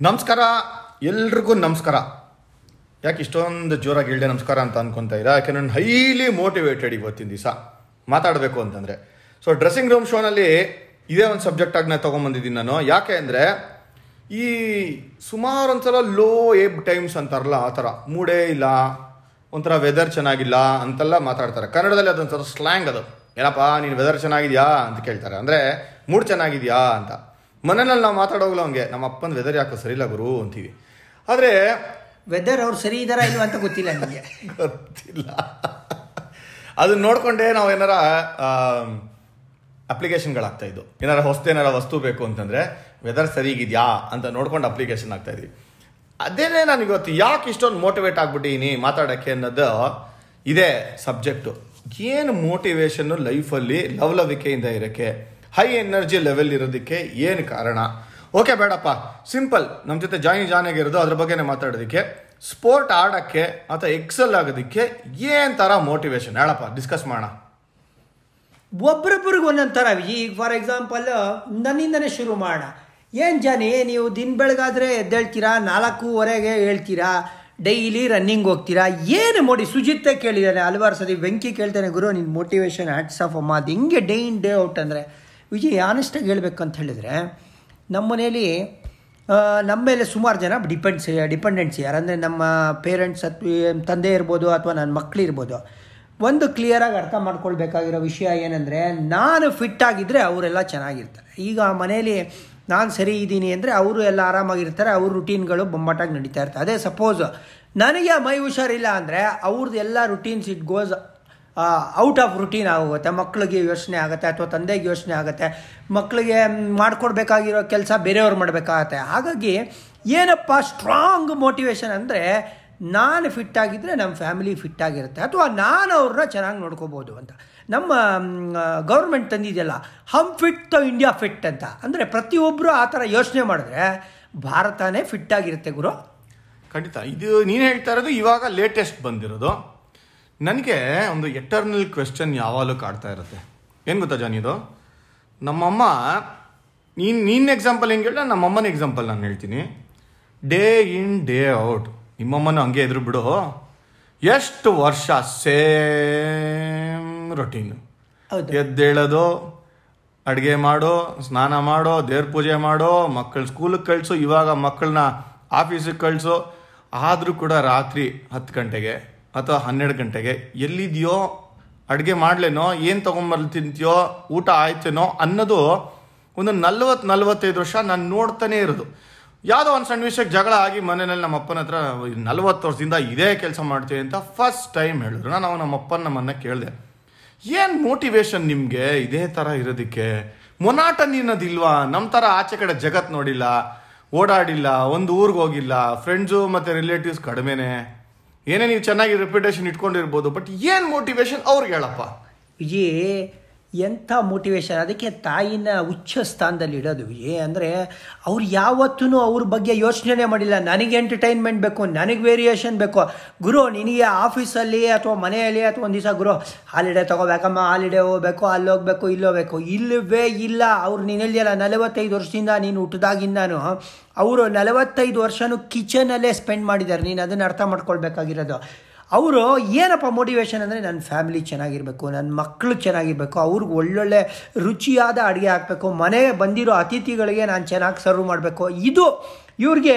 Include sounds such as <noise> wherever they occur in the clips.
ನಮಸ್ಕಾರ. ಎಲ್ರಿಗೂ ನಮಸ್ಕಾರ. ಯಾಕೆ ಇಷ್ಟೊಂದು ಜೋರಾಗಿ ಹೇಳಿದೆ ನಮಸ್ಕಾರ ಅಂತ ಅನ್ಕೊತಾ ಇದ್ದ ಯಾಕೆ ನಾನು ಹೈಲಿ ಮೋಟಿವೇಟೆಡ್ ಇವತ್ತಿನ ದಿವಸ. ಮಾತಾಡಬೇಕು ಅಂತಂದರೆ. ಸೊ ಡ್ರೆಸ್ಸಿಂಗ್ ರೂಮ್ ಶೋನಲ್ಲಿ ಇದೇ ಒಂದು ಸಬ್ಜೆಕ್ಟ್ ಆಗಿ ನಾನು ತೊಗೊಂಬಂದಿದ್ದೀನಿ ನಾನು. ಯಾಕೆ ಅಂದರೆ, ಈ ಸುಮಾರು ಒಂದ್ಸಲ ಲೋ ಏಬ್ ಟೈಮ್ಸ್ ಅಂತಾರಲ್ಲ, ಆ ಥರ. ಮೂಡೇ ಇಲ್ಲ. ಒಂಥರ ವೆದರ್ ಚೆನ್ನಾಗಿಲ್ಲ ಅಂತೆಲ್ಲ ಮಾತಾಡ್ತಾರೆ. ಕನ್ನಡದಲ್ಲಿ ಅದೊಂಥರ ಸ್ಲ್ಯಾಂಗ್ ಅದು. ಏನಪ್ಪ, ನೀನು ವೆದರ್ ಚೆನ್ನಾಗಿದೆಯಾ? ಅಂತ ಕೇಳ್ತಾರೆ. ಅಂದರೆ ಮೂಡ್ ಚೆನ್ನಾಗಿದೆಯಾ? ಅಂತ. ಮನೆಯಲ್ಲಿ ನಾವು ಮಾತಾಡೋಗಲ್ಲ ಹಂಗೆ ನಮ್ಮ ಅಪ್ಪನ ವೆದರ್ ಯಾಕೋ ಸರಿ ಇಲ್ಲ ಗುರು ಅಂತೀವಿ. ಆದರೆ ವೆದರ್ ಅವ್ರು ಸರಿ ಇದಾರ ಇಲ್ಲ ಅಂತ ಗೊತ್ತಿಲ್ಲ ನನಗೆ <laughs> ಗೊತ್ತಿಲ್ಲ. ಅದನ್ನ ನೋಡಿಕೊಂಡೇ ನಾವು ಏನಾರ ಅಪ್ಲಿಕೇಶನ್ಗಳಾಗ್ತಾ ಇದ್ದು. ಏನಾರ ಹೊಸ್ತೇನಾರ ವಸ್ತು ಬೇಕು ಅಂತಂದರೆ ವೆದರ್ ಸರಿಗಿದೆಯಾ ಅಂತ ನೋಡ್ಕೊಂಡು ಅಪ್ಲಿಕೇಶನ್ ಆಗ್ತಾ ಇದ್ವಿ. ಅದೇನೇ ನಾನು ಇವತ್ತು ಯಾಕೆ ಇಷ್ಟೊಂದು ಮೋಟಿವೇಟ್ ಆಗ್ಬಿಟ್ಟಿನಿ ಮಾತಾಡೋಕ್ಕೆ ಅನ್ನೋದು ಇದೇ ಸಬ್ಜೆಕ್ಟು ಏನು ಮೋಟಿವೇಶನ್ನು ಲೈಫಲ್ಲಿ ಲವ್ಲವಿಕೆಯಿಂದ ಇರೋಕ್ಕೆ? ಹೈ ಎನರ್ಜಿ ಲೆವೆಲ್ ಇರೋದಕ್ಕೆ ಏನು ಕಾರಣ? ಓಕೆ ಬೇಡಪ್ಪ. ಸಿಂಪಲ್ ನಮ್ಮ ಜೊತೆ ಜಾಯಿನ್ ಜಾಯ್ನ್ ಆಗಿರೋದು ಅದ್ರ ಬಗ್ಗೆನೇ ಮಾತಾಡೋದಕ್ಕೆ. ಸ್ಪೋರ್ಟ್ ಆಡೋಕ್ಕೆ ಅಥವಾ ಎಕ್ಸಲ್ ಆಗೋದಕ್ಕೆ ಏನು ಥರ ಮೋಟಿವೇಶನ್ ಹೇಳಪ್ಪ ಡಿಸ್ಕಸ್ ಮಾಡೋಣ. ಒಬ್ರೊಬ್ರಿಗೆ ಒಂದೊಂದು ಥರ ಈಗ ಫಾರ್ ಎಕ್ಸಾಂಪಲ್ ನನ್ನಿಂದನೇ ಶುರು ಮಾಡೋಣ. ಏನು ಜಾನಿ ನೀವು ದಿನ ಬೆಳಗಾದ್ರೆ ಎದ್ದೇಳ್ತೀರಾ? ನಾಲ್ಕೂವರೆಗೆ ಹೇಳ್ತೀರಾ? ಡೈಲಿ ರನ್ನಿಂಗ್ ಹೋಗ್ತೀರಾ? ಏನು ಮೋಡಿ ಸುಜಿತ್ತೆ ಕೇಳಿದ್ದಾನೆ, ಹಲವಾರು ಸರಿ ವೆಂಕಿ ಕೇಳ್ತಾನೆ, ಗುರು ನಿನ್ನ ಮೋಟಿವೇಶನ್ ಆಫ್ ಅಮ್ಮ. ಅದು ಹಿಂಗೆ ಡೇ ಇನ್ ಡೇ ಔಟ್ ಅಂದರೆ. ವಿಜಯ್ ಆನೆಸ್ಟಾಗಿ ಅಂತ ಹೇಳಿದ್ರೆ, ನಮ್ಮ ಮನೇಲಿ ನಮ್ಮ ಮೇಲೆ ಸುಮಾರು ಜನ ಡಿಪೆಂಡ್ಸ್ ಡಿಪೆಂಡೆನ್ಸಿ ಯಾರಂದರೆ ನಮ್ಮ ಪೇರೆಂಟ್ಸ್ ಅಥವಾ ತಂದೆ ಇರ್ಬೋದು ಅಥವಾ ನನ್ನ ಮಕ್ಕಳು ಇರ್ಬೋದು. ಒಂದು ಕ್ಲಿಯರಾಗಿ ಅರ್ಥ ಮಾಡ್ಕೊಳ್ಬೇಕಾಗಿರೋ ವಿಷಯ ಏನಂದರೆ, ನಾನು ಫಿಟ್ ಆಗಿದ್ದರೆ ಅವರೆಲ್ಲ ಚೆನ್ನಾಗಿರ್ತಾರೆ. ಈಗ ಮನೇಲಿ ನಾನು ಸರಿ ಇದ್ದೀನಿ ಅಂದರೆ ಅವರು ಎಲ್ಲ ಆರಾಮಾಗಿರ್ತಾರೆ, ಅವ್ರ ರುಟೀನ್ಗಳು ಬೊಂಬಾಟಾಗಿ ನಡೀತಾ ಇರ್ತಾರೆ ಅದೇ ಸಪೋಸ್ ನನಗೆ ಮೈ ಹುಷಾರಿಲ್ಲ ಅಂದರೆ ಅವ್ರದ್ದು ಎಲ್ಲ routines it goes out of routine ಆಗೋಗುತ್ತೆ. ಮಕ್ಕಳಿಗೆ ಯೋಚನೆ ಆಗುತ್ತೆ ಅಥವಾ ತಂದೆಗೆ ಯೋಚನೆ ಆಗುತ್ತೆ. ಮಕ್ಕಳಿಗೆ ಮಾಡ್ಕೊಡ್ಬೇಕಾಗಿರೋ ಕೆಲಸ ಬೇರೆಯವ್ರು ಮಾಡಬೇಕಾಗತ್ತೆ. ಹಾಗಾಗಿ ಏನಪ್ಪ ಸ್ಟ್ರಾಂಗ್ ಮೋಟಿವೇಶನ್ ಅಂದರೆ ನಾನು ಫಿಟ್ ಆಗಿದ್ದರೆ ನಮ್ಮ ಫ್ಯಾಮಿಲಿ ಫಿಟ್ ಆಗಿರುತ್ತೆ. ಅಥವಾ ನಾನು ಅವ್ರನ್ನ ಚೆನ್ನಾಗಿ ನೋಡ್ಕೋಬೋದು ಅಂತ. ನಮ್ಮ government ತಂದಿದೆಯಲ್ಲ, Hum fit toh India fit ಅಂತ. ಅಂದರೆ ಪ್ರತಿಯೊಬ್ಬರು ಆ ಥರ ಯೋಚನೆ ಮಾಡಿದ್ರೆ ಭಾರತನೇ ಫಿಟ್ ಆಗಿರುತ್ತೆ ಗುರು. ಖಂಡಿತ. ಇದು ನೀನು ಹೇಳ್ತಾ ಇರೋದು ಇವಾಗ ಲೇಟೆಸ್ಟ್ ಬಂದಿರೋದು. ನನಗೆ ಒಂದು ಎಟರ್ನಲ್ ಕ್ವೆಶ್ಚನ್ ಯಾವಾಗಲೂ ಕಾಡ್ತಾ ಇರುತ್ತೆ. ಏನು ಗೊತ್ತಾ ಜಾನ್ ಇದು? ನಮ್ಮಮ್ಮ ನೀನು ನಿನ್ನ ಎಕ್ಸಾಂಪಲ್ ಹೆಂಗೆ ಹೇಳ ನಮ್ಮಮ್ಮನ ಎಕ್ಸಾಂಪಲ್ ನಾನು ಹೇಳ್ತೀನಿ. ಡೇ ಇನ್ ಡೇ ಔಟ್ ನಿಮ್ಮಮ್ಮನೂ ಹಂಗೆ ಎದುರು ಬಿಡು. ಎಷ್ಟು ವರ್ಷ ಸೇಮ್ ರೊಟೀನು ಎದ್ದೇಳೋದು ಅಡುಗೆ ಮಾಡೋ ಸ್ನಾನ ಮಾಡೋ ದೇವ್ರ ಪೂಜೆ ಮಾಡೋ ಮಕ್ಕಳು ಸ್ಕೂಲಿಗೆ ಕಳಿಸು ಇವಾಗ ಮಕ್ಕಳನ್ನ ಆಫೀಸಿಗೆ ಕಳಿಸು. ಆದರೂ ಕೂಡ ರಾತ್ರಿ ಹತ್ತು ಗಂಟೆಗೆ ಅಥವಾ ಹನ್ನೆರಡು ಗಂಟೆಗೆ ಎಲ್ಲಿದೆಯೋ ಅಡುಗೆ ಮಾಡ್ಲೇನೋ, ಏನು ತೊಗೊಂಬರ್ಲಿ ತಿಂತೀಯೋ ಊಟ ಆಯ್ತೇನೋ ಅನ್ನೋದು ಒಂದು ನಲ್ವತ್ತು ನಲ್ವತ್ತೈದು ವರ್ಷ ನಾನು ನೋಡ್ತಾನೆ ಇರೋದು. ಯಾವುದೋ ಒಂದು ಸಣ್ಣ ವಿಷಯಕ್ಕೆ ಜಗಳ ಆಗಿ ಮನೆಯಲ್ಲಿ ನಮ್ಮ ಅಪ್ಪನ ಹತ್ರ ನಲ್ವತ್ತು ವರ್ಷದಿಂದ ಇದೇ ಕೆಲಸ ಮಾಡ್ತೀವಿ ಅಂತ ಫಸ್ಟ್ ಟೈಮ್ ಹೇಳಿದ್ರು. ನಾನು ನಮ್ಮ ಅಪ್ಪನ ನಮ್ಮನ್ನ ಕೇಳಿದೆ, ಏನು ಮೋಟಿವೇಶನ್ ನಿಮಗೆ? ಇದೇ ಥರ ಇರೋದಕ್ಕೆ. ಮೊನಾಟ ಅನ್ನೋದಿಲ್ವಾ ನಮ್ಮ ಥರ ಆಚೆ ಕಡೆ ಜಗತ್ತು ನೋಡಿಲ್ಲ, ಓಡಾಡಿಲ್ಲ, ಒಂದು ಊರಿಗೆ ಹೋಗಿಲ್ಲ ಫ್ರೆಂಡ್ಸು ಮತ್ತು ರಿಲೇಟಿವ್ಸ್ ಕಡಿಮೆನೆ. ಏನೇ ನೀವು ಚೆನ್ನಾಗಿ ರೆಪ್ಯುಟೇಷನ್ ಇಟ್ಕೊಂಡಿರ್ಬೋದು ಬಟ್ ಏನು ಮೋಟಿವೇಶನ್ ಅವ್ರಿಗೆ ಹೇಳಪ್ಪ? ವಿಜಯ್ ಎಂಥ ಮೋಟಿವೇಶನ್ ಅದಕ್ಕೆ ತಾಯಿನ ಉಚ್ಚ ಸ್ಥಾನದಲ್ಲಿ ಇಡೋದು ಏ ಅಂದರೆ ಅವ್ರು ಯಾವತ್ತೂ ಅವ್ರ ಬಗ್ಗೆ ಯೋಚನೆ ಮಾಡಿಲ್ಲ. ನನಗೆ ಎಂಟರ್ಟೈನ್ಮೆಂಟ್ ಬೇಕು, ನನಗೆ ವೇರಿಯೇಷನ್ ಬೇಕು. ಗುರು, ನಿನಗೆ ಆಫೀಸಲ್ಲಿ ಅಥವಾ ಮನೆಯಲ್ಲಿ ಅಥವಾ ಒಂದು ದಿವಸ ಗುರು ಹಾಲಿಡೇ ತೊಗೋಬೇಕಮ್ಮ ಹಾಲಿಡೇ ಹೋಗ್ಬೇಕು, ಅಲ್ಲಿ ಹೋಗಬೇಕು, ಇಲ್ಲಿ ಹೋಗಬೇಕು. ಇಲ್ಲವೇ ಇಲ್ಲ. ಅವ್ರು ನೀನು ಹೇಳಿದೆಯಲ್ಲ, ನಲವತ್ತೈದು ವರ್ಷದಿಂದ ನೀನು ಹುಟ್ಟಿದಾಗಿಂದಾನು ಅವರು ನಲವತ್ತೈದು ವರ್ಷನೂ ಕಿಚನಲ್ಲೇ ಸ್ಪೆಂಡ್ ಮಾಡಿದ್ದಾರೆ. ನೀನು ಅದನ್ನು ಅರ್ಥ ಮಾಡ್ಕೊಳ್ಬೇಕಾಗಿರೋದು. ಅವರು ಏನಪ್ಪ ಮೋಟಿವೇಶನ್ ಅಂದರೆ ನನ್ನ ಫ್ಯಾಮಿಲಿ ಚೆನ್ನಾಗಿರಬೇಕು ನನ್ನ ಮಕ್ಕಳು ಚೆನ್ನಾಗಿರಬೇಕು, ಅವ್ರಿಗೆ ಒಳ್ಳೊಳ್ಳೆ ರುಚಿಯಾದ ಅಡುಗೆ ಹಾಕಬೇಕು ಮನೆಗೆ ಬಂದಿರೋ ಅತಿಥಿಗಳಿಗೆ ನಾನು ಚೆನ್ನಾಗಿ ಸರ್ವ್ ಮಾಡಬೇಕು. ಇದು ಇವ್ರಿಗೆ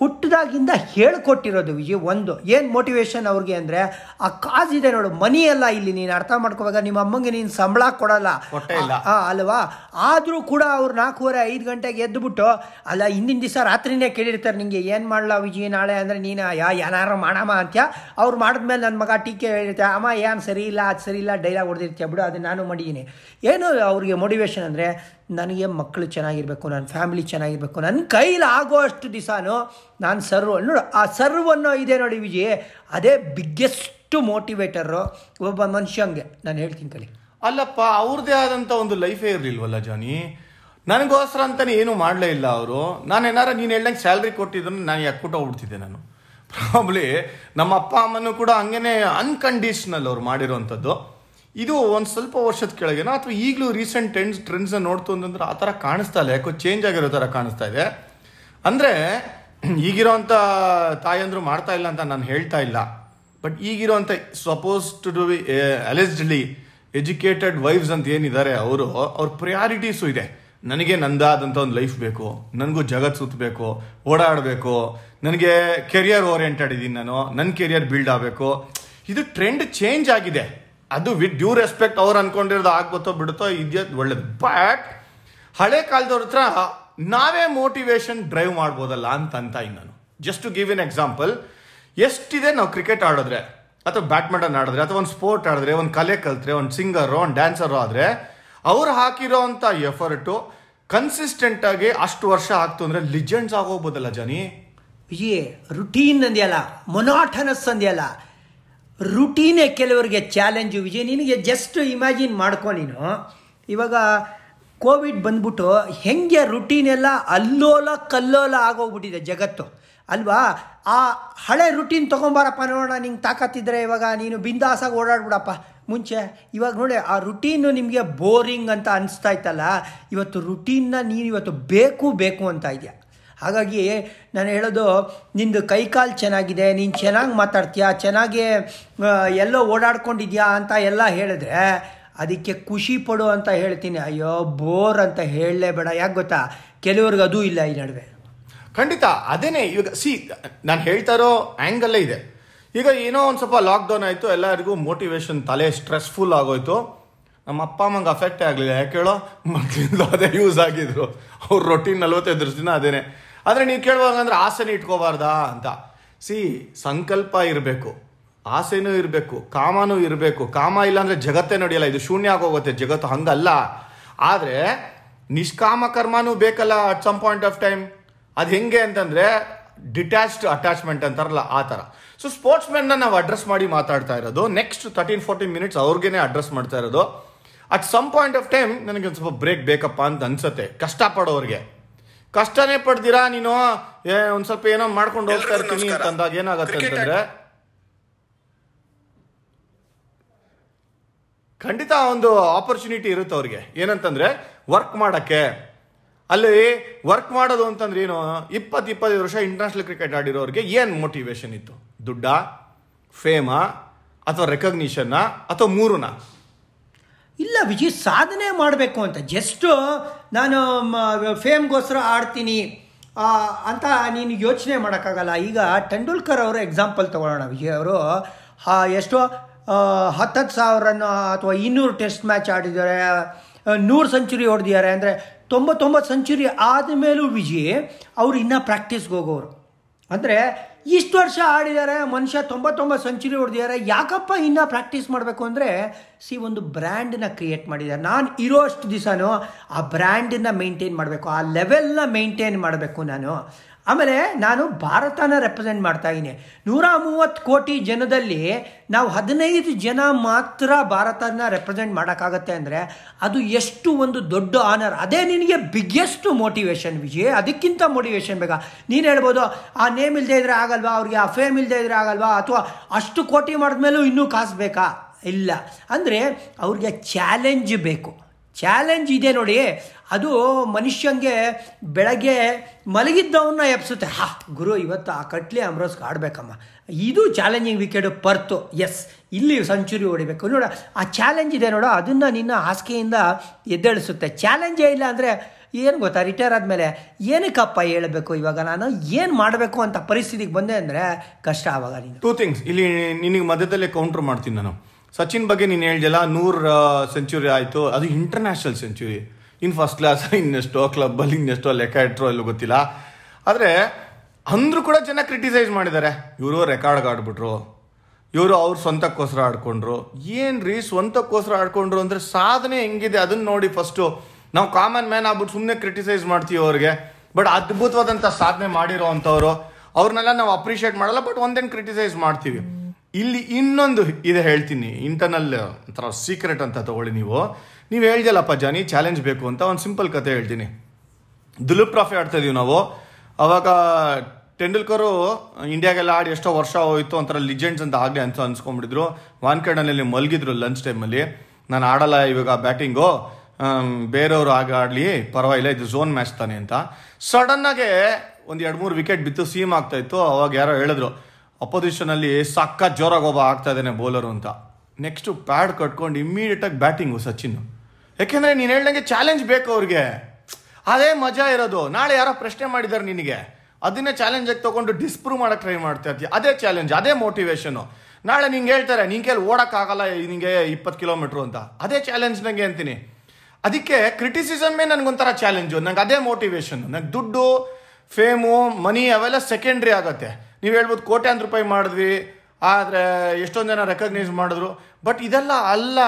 ಹುಟ್ಟಿದಾಗಿಂದ ಹೇಳ್ಕೊಟ್ಟಿರೋದು ವಿಜಯ್ ಒಂದು. ಏನು ಮೋಟಿವೇಶನ್ ಅವ್ರಿಗೆ ಅಂದರೆ ಆ ಕಾಜಿದೆ ನೋಡು ಮನಿ ಅಲ್ಲ ಇಲ್ಲಿ ನೀನು ಅರ್ಥ ಮಾಡ್ಕೋವಾಗ ನಿಮ್ಮ ಅಮ್ಮಂಗೆ ನೀನು ಸಂಬಳ ಕೊಡಲ್ಲ. ಹಾಂ ಅಲ್ವಾ? ಆದರೂ ಕೂಡ ಅವ್ರು ನಾಲ್ಕೂವರೆ ಐದು ಗಂಟೆಗೆ ಎದ್ದುಬಿಟ್ಟು ಅಲ್ಲ ಹಿಂದಿನ ದಿವಸ ರಾತ್ರಿನೇ ಕೇಳಿರ್ತಾರೆ ನಿಂಗೆ ಏನು ಮಾಡಲ್ಲ ವಿಜಿ ನಾಳೆ ಅಂದರೆ ನೀನು ಯಾ ಏನಾರು ಮಾಡಮ್ಮ ಅಂತ್ಯ? ಅವ್ರು ಮಾಡಿದ್ಮೇಲೆ ನನ್ನ ಮಗ ಟೀಕೆ ಹೇಳಿರ್ತಾರೆ ಅಮ್ಮ ಏನು ಸರಿ ಇಲ್ಲ ಅದು ಸರಿ ಇಲ್ಲ ಡೈಲಾಗ್ ಹೊಡೆದಿರ್ತೀಯ? ಬಿಡು ಅದು ನಾನು ಮಾಡಿದ್ದೀನಿ ಏನು ಅವ್ರಿಗೆ ಮೋಟಿವೇಶನ್ ಅಂದರೆ ನನಗೆ ಮಕ್ಕಳು ಚೆನ್ನಾಗಿರಬೇಕು ನನ್ನ ಫ್ಯಾಮಿಲಿ ಚೆನ್ನಾಗಿರಬೇಕು ನನ್ನ ಕೈಲಿ ಆಗೋ ಅಷ್ಟು ದಿವಸನೂ ನಾನು ಸರ್ವ, ನೋಡು, ಆ ಸರ್ವ್ ಅನ್ನೋ ಇದೆ ನೋಡಿ ವಿಜಯ್, ಅದೇ ಬಿಗ್ಗೆಸ್ಟ್ ಮೋಟಿವೇಟರು ಒಬ್ಬ ಮನುಷ್ಯಂಗೆ ನಾನು ಹೇಳ್ತೀನಿ ಕಲಿ. ಅಲ್ಲಪ್ಪ ಅವ್ರದ್ದೇ ಆದಂಥ ಒಂದು ಲೈಫೇ ಇರಲಿಲ್ವಲ್ಲ ಜಾನಿ? ನನಗೋಸ್ಕರ ಅಂತಲೇ ಏನೂ ಮಾಡಲೇ ಇಲ್ಲ ಅವರು. ನಾನು ಏನಾರ, ನೀನು ಹೇಳ್ದಂಗೆ ಸ್ಯಾಲ್ರಿ ಕೊಟ್ಟಿದ್ರು ನಾನು ಯಾಕೆ ಹೋಗ್ಬಿಡ್ತಿದ್ದೆ ನಾನು? ಪ್ರಾಬ್ಲಿ ನಮ್ಮ ಅಪ್ಪ, ಅಮ್ಮನೂ ಕೂಡ ಹಂಗೇನೆ ಅನ್ಕಂಡೀಷನಲ್ ಅವ್ರು ಮಾಡಿರೋವಂಥದ್ದು ಇದು ಒಂದು ಸ್ವಲ್ಪ ವರ್ಷದ ಕೆಳಗೆನೋ, ಅಥವಾ ಈಗಲೂ ರೀಸೆಂಟ್ ಟ್ರೆಂಡ್ಸ್ ಟ್ರೆಂಡ್ಸ್ನ ನೋಡ್ತು ಅಂತಂದ್ರೆ ಆ ಥರ ಕಾಣಿಸ್ತಾ ಇಲ್ಲ. ಯಾಕೋ ಚೇಂಜ್ ಆಗಿರೋ ಥರ ಕಾಣಿಸ್ತಾ ಇದೆ. ಅಂದರೆ <clears throat> ಈಗಿರೋಂಥ ತಾಯಂದ್ರು ಮಾಡ್ತಾ ಇಲ್ಲ ಅಂತ ನಾನು ಹೇಳ್ತಾ ಇಲ್ಲ. But ಈಗಿರೋಂಥ suppose to do be allegedly educated wives ಅಂತ ಏನಿದ್ದಾರೆ ಅವರು, ಅವ್ರ ಪ್ರಯಾರಿಟೀಸು ಇದೆ. ನನಗೆ ನಂದಾದಂಥ ಒಂದು ಲೈಫ್ ಬೇಕು, ನನಗೂ ಜಗತ್ ಸುತ್ತಬೇಕು ಓಡಾಡಬೇಕು, ನನಗೆ ಕೆರಿಯರ್ ಓರಿಯೆಂಟೆಡ್ ಇದ್ದೀನಿ ನಾನು ನನ್ನ ಕೆರಿಯರ್ ಬಿಲ್ಡ್ ಆಗಬೇಕು. ಇದು ಟ್ರೆಂಡ್ ಚೇಂಜ್ ಆಗಿದೆ. ಅದು ವಿತ್ ಡ್ಯೂ ರೆಸ್ಪೆಕ್ಟ್ ಅವ್ರು ಅನ್ಕೊಂಡಿರೋದು ಆಗ್ಬೋತೋ ಬಿಡುತ್ತೋ ಇದೆಯೋ ಒಳ್ಳೇದು. ಬಟ್ ಹಳೆ ಕಾಲದವ್ರ ಹತ್ರ ನಾವೇ ಮೋಟಿವೇಶನ್ ಡ್ರೈವ್ ಮಾಡ್ಬೋದಲ್ಲ ಅಂತ ಅಂತ ನಾನು just to give in example ಎಷ್ಟಿದೆ ನಾವು ಕ್ರಿಕೆಟ್ ಆಡಿದ್ರೆ, ಅಥವಾ ಬ್ಯಾಡ್ಮಿಂಟನ್ ಆಡಿದ್ರೆ, ಅಥವಾ ಒಂದು ಸ್ಪೋರ್ಟ್ ಆಡಿದ್ರೆ, ಒಂದು ಕಲೆ ಕಲ್ತ್ರೆ, ಒಂದು ಸಿಂಗರು, ಒಂದು ಡ್ಯಾನ್ಸರು ಆದರೆ, ಅವ್ರು ಹಾಕಿರೋ ಅಂಥ ಎಫರ್ಟು ಕನ್ಸಿಸ್ಟೆಂಟ್ ಆಗಿ ಅಷ್ಟು ವರ್ಷ ಆಗ್ತು ಅಂದರೆ ಲಿಜೆಂಡ್ಸ್ ಆಗೋಗ್ಬೋದಲ್ಲ ಜನಿ? ಏ ರುಟೀನ್ ಅಂದ್ಯಲ್ಲ ಮೊನಾಟನಸ್ ಅಂದ್ಯಲ್ಲ. ರುಟೀನೇ ಕೆಲವರಿಗೆ ಚಾಲೆಂಜು ವಿಜಯ್ ನಿನಗೆ ಜಸ್ಟ್ ಇಮ್ಯಾಜಿನ್ ಮಾಡ್ಕೊ ನೀನು. ಇವಾಗ ಕೋವಿಡ್ ಬಂದ್ಬಿಟ್ಟು ಹೆಂಗೆ ರುಟೀನ್ ಎಲ್ಲ ಅಲ್ಲೋಲ ಕಲ್ಲೋಲ ಆಗೋಗ್ಬಿಟ್ಟಿದೆ ಜಗತ್ತು. ಅಲ್ವಾ? ಆ ಹಳೆ ರುಟೀನ್ ತೊಗೊಂಬಾರಪ್ಪ ನೋಡೋಣ, ನಿಂಗೆ ತಾಕತ್ತಿದ್ರೆ ಇವಾಗ ನೀನು ಬಿಂದಾಸಾಗಿ ಓಡಾಡ್ಬಿಡಪ್ಪ. ಮುಂಚೆ ಇವಾಗ ನೋಡಿ, ಆ ರುಟೀನು ನಿಮಗೆ ಬೋರಿಂಗ್ ಅಂತ ಅನಿಸ್ತಾ ಇತ್ತಲ್ಲ, ಇವತ್ತು ರುಟೀನ್ನ ನೀನು ಇವತ್ತು ಬೇಕು ಬೇಕು ಅಂತ ಇದೆಯಾ? ಹಾಗಾಗಿ ನಾನು ಹೇಳೋದು, ನಿಂದು ಕೈಕಾಲು ಚೆನ್ನಾಗಿದೆ, ನೀನು ಚೆನ್ನಾಗಿ ಮಾತಾಡ್ತೀಯಾ, ಚೆನ್ನಾಗಿ ಎಲ್ಲೋ ಓಡಾಡ್ಕೊಂಡಿದ್ಯಾ ಅಂತ ಎಲ್ಲ ಹೇಳಿದ್ರೆ ಅದಕ್ಕೆ ಖುಷಿ ಪಡು ಅಂತ ಹೇಳ್ತೀನಿ. ಅಯ್ಯೋ, ಬೋರ್ ಅಂತ ಹೇಳಲೇಬೇಡ. ಯಾಕೆ ಗೊತ್ತಾ? ಕೆಲವ್ರಿಗೆ ಅದೂ ಇಲ್ಲ ಈ ನಡುವೆ. ಖಂಡಿತ, ಅದೇನೆ ಇವಾಗ ಸಿ ನಾನು ಹೇಳ್ತಾ ಇರೋ ಆ್ಯಂಗಲ್ಲೇ ಇದೆ. ಈಗ ಏನೋ ಒಂದು ಸ್ವಲ್ಪ ಲಾಕ್ಡೌನ್ ಆಯಿತು, ಎಲ್ಲರಿಗೂ ಮೋಟಿವೇಶನ್ ತಲೆ ಸ್ಟ್ರೆಸ್ಫುಲ್ ಆಗೋಯ್ತು. ನಮ್ಮ ಅಪ್ಪ ಅಮ್ಮಂಗೆ ಅಫೆಕ್ಟೇ ಆಗಲಿಲ್ಲ. ಯಾಕೆ ಹೇಳೋ? ಮಕ್ಕಳಿಂದ ಅದೇ ಯೂಸ್ ಆಗಿದ್ರು. ಅವ್ರ ರೊಟೀನ್ ನಲ್ವತ್ತೈದು ದಿನ ಅದೇನೆ. ಆದರೆ ನೀವು ಕೇಳುವಾಗ ಆಸೆನ ಆಸೆನೇ ಇಟ್ಕೋಬಾರ್ದಾ ಅಂತ. ಸಿ ಸಂಕಲ್ಪ ಇರಬೇಕು. ಆಸೆನೂ ಇರಬೇಕು ಕಾಮನೂ ಇರಬೇಕು. ಕಾಮ ಇಲ್ಲ ಅಂದ್ರೆ ಜಗತ್ತೇ ನಡೆಯಲ್ಲ ಇದು ಶೂನ್ಯ ಆಗೋಗುತ್ತೆ ಜಗತ್ತು ಹಂಗಲ್ಲ. ಆದರೆ ನಿಷ್ಕಾಮ ಕರ್ಮನೂ ಬೇಕಲ್ಲ at some point of time ಅದು ಹೆಂಗೆ ಅಂತಂದರೆ ಡಿಟ್ಯಾಚ್ಡ್ ಅಟ್ಯಾಚ್ಮೆಂಟ್ ಅಂತಾರಲ್ಲ ಆ ಥರ ಸೊ ಸ್ಪೋರ್ಟ್ಸ್ ಮೆನ್ನ ನಾವು ಅಡ್ರೆಸ್ ಮಾಡಿ ಮಾತಾಡ್ತಾ ಇರೋದು. ನೆಕ್ಸ್ಟ್ ತರ್ಟೀನ್ ಫೋರ್ಟೀನ್ ಮಿನಿಟ್ಸ್ ಅವ್ರಿಗೇನೆ ಅಡ್ರೆಸ್ ಮಾಡ್ತಾ ಇರೋದು. At some point of time ನನಗೆ ಒಂದು ಸ್ವಲ್ಪ ಬ್ರೇಕ್ ಬೇಕಪ್ಪ ಅಂತ ಅನ್ಸುತ್ತೆ ಕಷ್ಟಪಡೋರಿಗೆ. ಕಷ್ಟನೇ ಪಡ್ದಿರಾ ನೀನು? ಏ, ಒಂದ್ ಸ್ವಲ್ಪ ಏನೋ ಮಾಡ್ಕೊಂಡು ಹೋಗ್ತಾ ಇರ್ತೀನಿ. ಅಂತಂದಾಗ ಏನಾಗುತ್ತೆ ಅಂತಂದ್ರೆ ಖಂಡಿತ ಒಂದು ಆಪರ್ಚುನಿಟಿ ಇರುತ್ತೆ ಅವ್ರಿಗೆ. ಏನಂತಂದ್ರೆ ವರ್ಕ್ ಮಾಡಕ್ಕೆ. ಅಲ್ಲಿ ವರ್ಕ್ ಮಾಡೋದು ಅಂತಂದ್ರೆ ಏನು ಇಪ್ಪತ್ತು ಇಪ್ಪತ್ತೈದು ವರ್ಷ ಇಂಟರ್ನ್ಯಾಷನಲ್ ಕ್ರಿಕೆಟ್ ಆಡಿರೋರಿಗೆ ಏನು ಮೋಟಿವೇಶನ್ ಇತ್ತು? ದುಡ್ಡ? ಫೇಮಾ ಅಥವಾ ರೆಕಗ್ನಿಷನ್ನ ಅಥವಾ ಮೂರುನಾ? ಇಲ್ಲ ವಿಜಯ್ ಸಾಧನೆ ಮಾಡಬೇಕು ಅಂತ. ಜಸ್ಟು ನಾನು ಫೇಮ್ಗೋಸ್ಕರ ಆಡ್ತೀನಿ. ಅಂತ ನೀನು ಯೋಚನೆ ಮಾಡೋಕ್ಕಾಗಲ್ಲ. ಈಗ ತೆಂಡೂಲ್ಕರ್ ಅವರು ಎಕ್ಸಾಂಪಲ್ ತಗೊಳ್ಳೋಣ ವಿಜಯ್ ಅವರು. ಎಷ್ಟೋ ಹತ್ತತ್ತು ಸಾವಿರನ ಅಥವಾ ಇನ್ನೂರು ಟೆಸ್ಟ್ ಮ್ಯಾಚ್ ಆಡಿದ್ದಾರೆ ನೂರು ಸೆಂಚುರಿ ಹೊಡೆದಿದ್ದಾರೆ ಅಂದರೆ ತೊಂಬತ್ತೊಂಬತ್ತು ಸೆಂಚುರಿ ಆದಮೇಲೂ ವಿಜಯ್ ಅವರು ಇನ್ನೂ ಪ್ರಾಕ್ಟೀಸ್ಗೆ ಹೋಗೋರು. ಅಂದರೆ ಇಷ್ಟು ವರ್ಷ ಆಡಿದ್ದಾರೆ, ಮನುಷ್ಯ ತೊಂಬತ್ತೊಂಬತ್ತು ಸೆಂಚುರಿ ಹೊಡೆದಿದ್ದಾರೆ, ಯಾಕಪ್ಪ ಇನ್ನೂ ಪ್ರಾಕ್ಟೀಸ್ ಮಾಡಬೇಕು ಅಂದರೆ ಸಿ ಒಂದು ಬ್ರ್ಯಾಂಡನ್ನ ಕ್ರಿಯೇಟ್ ಮಾಡಿದ್ದಾರೆ. ನಾನು ಇರೋ ಅಷ್ಟು ದಿವಸನೂ ಆ ಬ್ರ್ಯಾಂಡನ್ನ ಮೇಂಟೈನ್ ಮಾಡಬೇಕು, ಆ ಲೆವೆಲ್ನ ಮೇಂಟೈನ್ ಮಾಡಬೇಕು ನಾನು. ಆಮೇಲೆ ನಾನು ಭಾರತನ ರೆಪ್ರೆಸೆಂಟ್ ಮಾಡ್ತಾ ಇದ್ದೀನಿ. ನೂರ ಮೂವತ್ತು ಕೋಟಿ ಜನದಲ್ಲಿ ನಾವು ಹದಿನೈದು ಜನ ಮಾತ್ರ ಭಾರತನ ರೆಪ್ರೆಸೆಂಟ್ ಮಾಡೋಕ್ಕಾಗತ್ತೆ ಅಂದರೆ ಅದು ಎಷ್ಟು ಒಂದು ದೊಡ್ಡ ಆನರ್ ಅದೇ ನಿನಗೆ ಬಿಗ್ಗೆಸ್ಟ್ ಮೋಟಿವೇಶನ್ ವಿಜಯ್. ಅದಕ್ಕಿಂತ ಮೋಟಿವೇಶನ್ ಬೇಕಾ ನೀನು ಹೇಳ್ಬೋದು, ಆ ನೇಮ್ ಇಲ್ಲದೆ ಇದ್ರೆ ಆಗಲ್ವಾ? ಅವ್ರಿಗೆ ಆ ಫೇಮ್ ಇಲ್ಲದೆ ಇದ್ರೆ ಆಗಲ್ವಾ? ಅಥವಾ ಅಷ್ಟು ಕೋಟಿ ಮಾಡಿದ್ಮೇಲೂ ಇನ್ನೂ ಕಾಸು ಬೇಕಾ? ಇಲ್ಲ. ಅಂದರೆ ಅವ್ರಿಗೆ ಚಾಲೆಂಜ್ ಬೇಕು. ಚಾಲೆಂಜ್ ಇದೆ ನೋಡಿ. ಅದು ಮನುಷ್ಯಂಗೆ ಬೆಳಗ್ಗೆ ಮಲಗಿದ್ದವನ್ನ ಎಪ್ಸುತ್ತೆ ಹಾ, ಗುರು, ಇವತ್ತು ಆ ಕಟ್ಲಿ ಅಮ್ರೋಸ್ಗೆ ಆಡಬೇಕಮ್ಮ. ಇದು ಚಾಲೆಂಜಿಂಗ್ ವಿಕೆಟ್ ಪರ್ತು. ಎಸ್ ಇಲ್ಲಿ ಸೆಂಚುರಿ ಹೊಡಿಬೇಕು. ನೋಡ, ಆ ಚಾಲೆಂಜ್ ಇದೆ ನೋಡ, ಅದನ್ನು ನಿನ್ನ ಹಾಸಿಗೆಯಿಂದ ಎದ್ದೇಳಿಸುತ್ತೆ. ಚಾಲೆಂಜೇ ಇಲ್ಲ ಅಂದರೆ ಏನು ಗೊತ್ತಾ? ರಿಟೈರ್ ಆದಮೇಲೆ ಏನಕ್ಕಪ್ಪ ಹೇಳಬೇಕು ಇವಾಗ ನಾನು? ಏನು ಮಾಡಬೇಕು ಅಂತ ಪರಿಸ್ಥಿತಿಗೆ ಬಂದೆ ಅಂದರೆ ಕಷ್ಟ ಆವಾಗ ನೀನು. ಟೂ ಥಿಂಗ್ಸ್ ಇಲ್ಲಿ ನಿನಗೆ ಮಧ್ಯದಲ್ಲೇ ಕೌಂಟರ್ ಮಾಡ್ತೀನಿ ನಾನು. ಸಚಿನ್ ಬಗ್ಗೆ ನೀನು ಹೇಳ್ದಲ್ಲ ನೂರು ಸೆಂಚುರಿ ಆಯಿತು. ಅದು international century in first class <laughs> ಇನ್ನೆಷ್ಟೋ ಕ್ಲಬ್ಬಲ್ಲಿ ಇನ್ನೆಷ್ಟೋ ಲೆಕ್ಕ ಇಟ್ಟರೋ ಎಲ್ಲೂ ಗೊತ್ತಿಲ್ಲ. ಆದರೆ, ಅಂದರೂ ಕೂಡ ಜನ ಕ್ರಿಟಿಸೈಸ್ ಮಾಡಿದ್ದಾರೆ. ಇವರು ರೆಕಾರ್ಡ್ ಆಡ್ಬಿಟ್ರು. ಇವರು ಅವ್ರ ಸ್ವಂತಕ್ಕೋಸ್ಕರ ಆಡ್ಕೊಂಡ್ರು. ಏನ್ರಿ ಸ್ವಂತಕ್ಕೋಸ್ಕರ ಆಡ್ಕೊಂಡ್ರು ಅಂದರೆ ಸಾಧನೆ ಹೆಂಗಿದೆ? ಅದನ್ನು ನೋಡಿ ಫಸ್ಟು ನಾವು ಕಾಮನ್ ಮ್ಯಾನ್ ಆಗ್ಬಿಟ್ಟು ಸುಮ್ಮನೆ ಕ್ರಿಟಿಸೈಸ್ ಮಾಡ್ತೀವಿ ಅವ್ರಿಗೆ. ಬಟ್ ಅದ್ಭುತವಾದಂಥ ಸಾಧನೆ ಮಾಡಿರೋ ಅಂಥವ್ರು. ಅವ್ರನ್ನೆಲ್ಲ ನಾವು ಅಪ್ರಿಷಿಯೇಟ್ ಮಾಡಲ್ಲ ಬಟ್ ಒಂದೇನು ಕ್ರಿಟಿಸೈಸ್ ಮಾಡ್ತೀವಿ. ಇಲ್ಲಿ ಇನ್ನೊಂದು ಇದೆ ಹೇಳ್ತೀನಿ ಇಂಟರ್ನಲ್ ಒಂಥರ ಸೀಕ್ರೆಟ್ ಅಂತ ತಗೊಳ್ಳಿ ನೀವು. ನೀವು ಹೇಳ್ದಲ್ಲಪ್ಪ ಜಾನಿ ಚಾಲೆಂಜ್ ಬೇಕು ಅಂತ ಒಂದು ಸಿಂಪಲ್ ಕತೆ ಹೇಳ್ತೀನಿ. ದುಲುಪ್ ಟ್ರಾಫಿ ಆಡ್ತಾ ಇದೀವಿ ನಾವು. ಅವಾಗ ಟೆಂಡೂಲ್ಕರು ಇಂಡಿಯಾಗೆಲ್ಲ ಆಡಿ ಎಷ್ಟೋ ವರ್ಷ ಹೋಯಿತು, ಒಂಥರ ಲಿಜೆಂಡ್ಸ್ ಅಂತ ಆಗಲಿ ಅಂತ ಅನ್ಸ್ಕೊಂಡ್ಬಿಟ್ಟಿದ್ರು ವಾನ್ಕರ್ಡನಲ್ಲಿ ಮಲಗಿದ್ರು ಲಂಚ್ ಟೈಮಲ್ಲಿ ನಾನು ಆಡಲ್ಲ ಇವಾಗ ಬ್ಯಾಟಿಂಗು ಬೇರೆಯವರು ಆಗ ಆಡಲಿ, ಪರವಾಗಿಲ್ಲ, ಇದು ಝೋನ್ ಮ್ಯಾಚ್ ತಾನೆ ಅಂತ. ಸಡನ್ನಾಗೆ ಒಂದು ಎರಡು ಮೂರು ವಿಕೆಟ್ ಬಿತ್ತು ಸೀಮ್ ಆಗ್ತಾಯಿತ್ತು ಅವಾಗ ಯಾರೋ ಹೇಳಿದ್ರು ಅಪೋಸಿಷನ್ ಅಲ್ಲಿ ಸಕ್ಕ ಜೋರಾಗಿ ಒಬ್ಬ ಆಗ್ತಾ ಇದ್ದಾನೆ ಬೌಲರು ಅಂತ. ನೆಕ್ಸ್ಟು ಪ್ಯಾಡ್ ಕಟ್ಕೊಂಡು ಇಮ್ಮಿಡಿಯೇಟಾಗಿ ಬ್ಯಾಟಿಂಗು ಸಚಿನ್. ಯಾಕೆಂದರೆ ನೀನು ಹೇಳ್ದಂಗೆ ಚಾಲೆಂಜ್ ಬೇಕು ಅವ್ರಿಗೆ. ಅದೇ ಮಜಾ ಇರೋದು. ನಾಳೆ ಯಾರೋ ಪ್ರಶ್ನೆ ಮಾಡಿದ್ದಾರೆ ನಿನಗೆ. ಅದನ್ನೇ ಚಾಲೆಂಜ್ ಆಗಿ ತಗೊಂಡು ಡಿಸ್ಪ್ರೂವ್ ಮಾಡೋಕ್ಕೆ ಟ್ರೈ ಮಾಡ್ತಾ ಇರ್ತೀಯ. ಅದೇ ಚಾಲೆಂಜ್ ಅದೇ ಮೋಟಿವೇಶನು ನಾಳೆ ನಿಂಗೆ ಹೇಳ್ತಾರೆ ನಿಂಗೆ ಕೇಳಿ ಓಡೋಕ್ಕಾಗಲ್ಲ, ನಿಂಗೆ ಇಪ್ಪತ್ತು ಕಿಲೋಮೀಟ್ರು ಅಂತ. ಅದೇ ಚಾಲೆಂಜ್ ನನಗೆ ಅಂತೀನಿ. ಅದಕ್ಕೆ ಕ್ರಿಟಿಸಿಸಮ್ಮೇ ನನಗೊಂಥರ ಚಾಲೆಂಜು ನಂಗೆ ಅದೇ ಮೋಟಿವೇಶನ್ ನಂಗೆ ದುಡ್ಡು ಫೇಮು ಮನಿ ಅವೆಲ್ಲ ಸೆಕೆಂಡ್ರಿ ಆಗತ್ತೆ. ನೀವು ಹೇಳ್ಬೋದು ಕೋಟ್ಯಾಂತರ ರೂಪಾಯಿ ಮಾಡಿದ್ವಿ, ಆದರೆ ಎಷ್ಟೊಂದು ಜನ ರೆಕಗ್ನೈಸ್ ಮಾಡಿದ್ರು. ಬಟ್ ಇದೆಲ್ಲ ಅಲ್ಲ.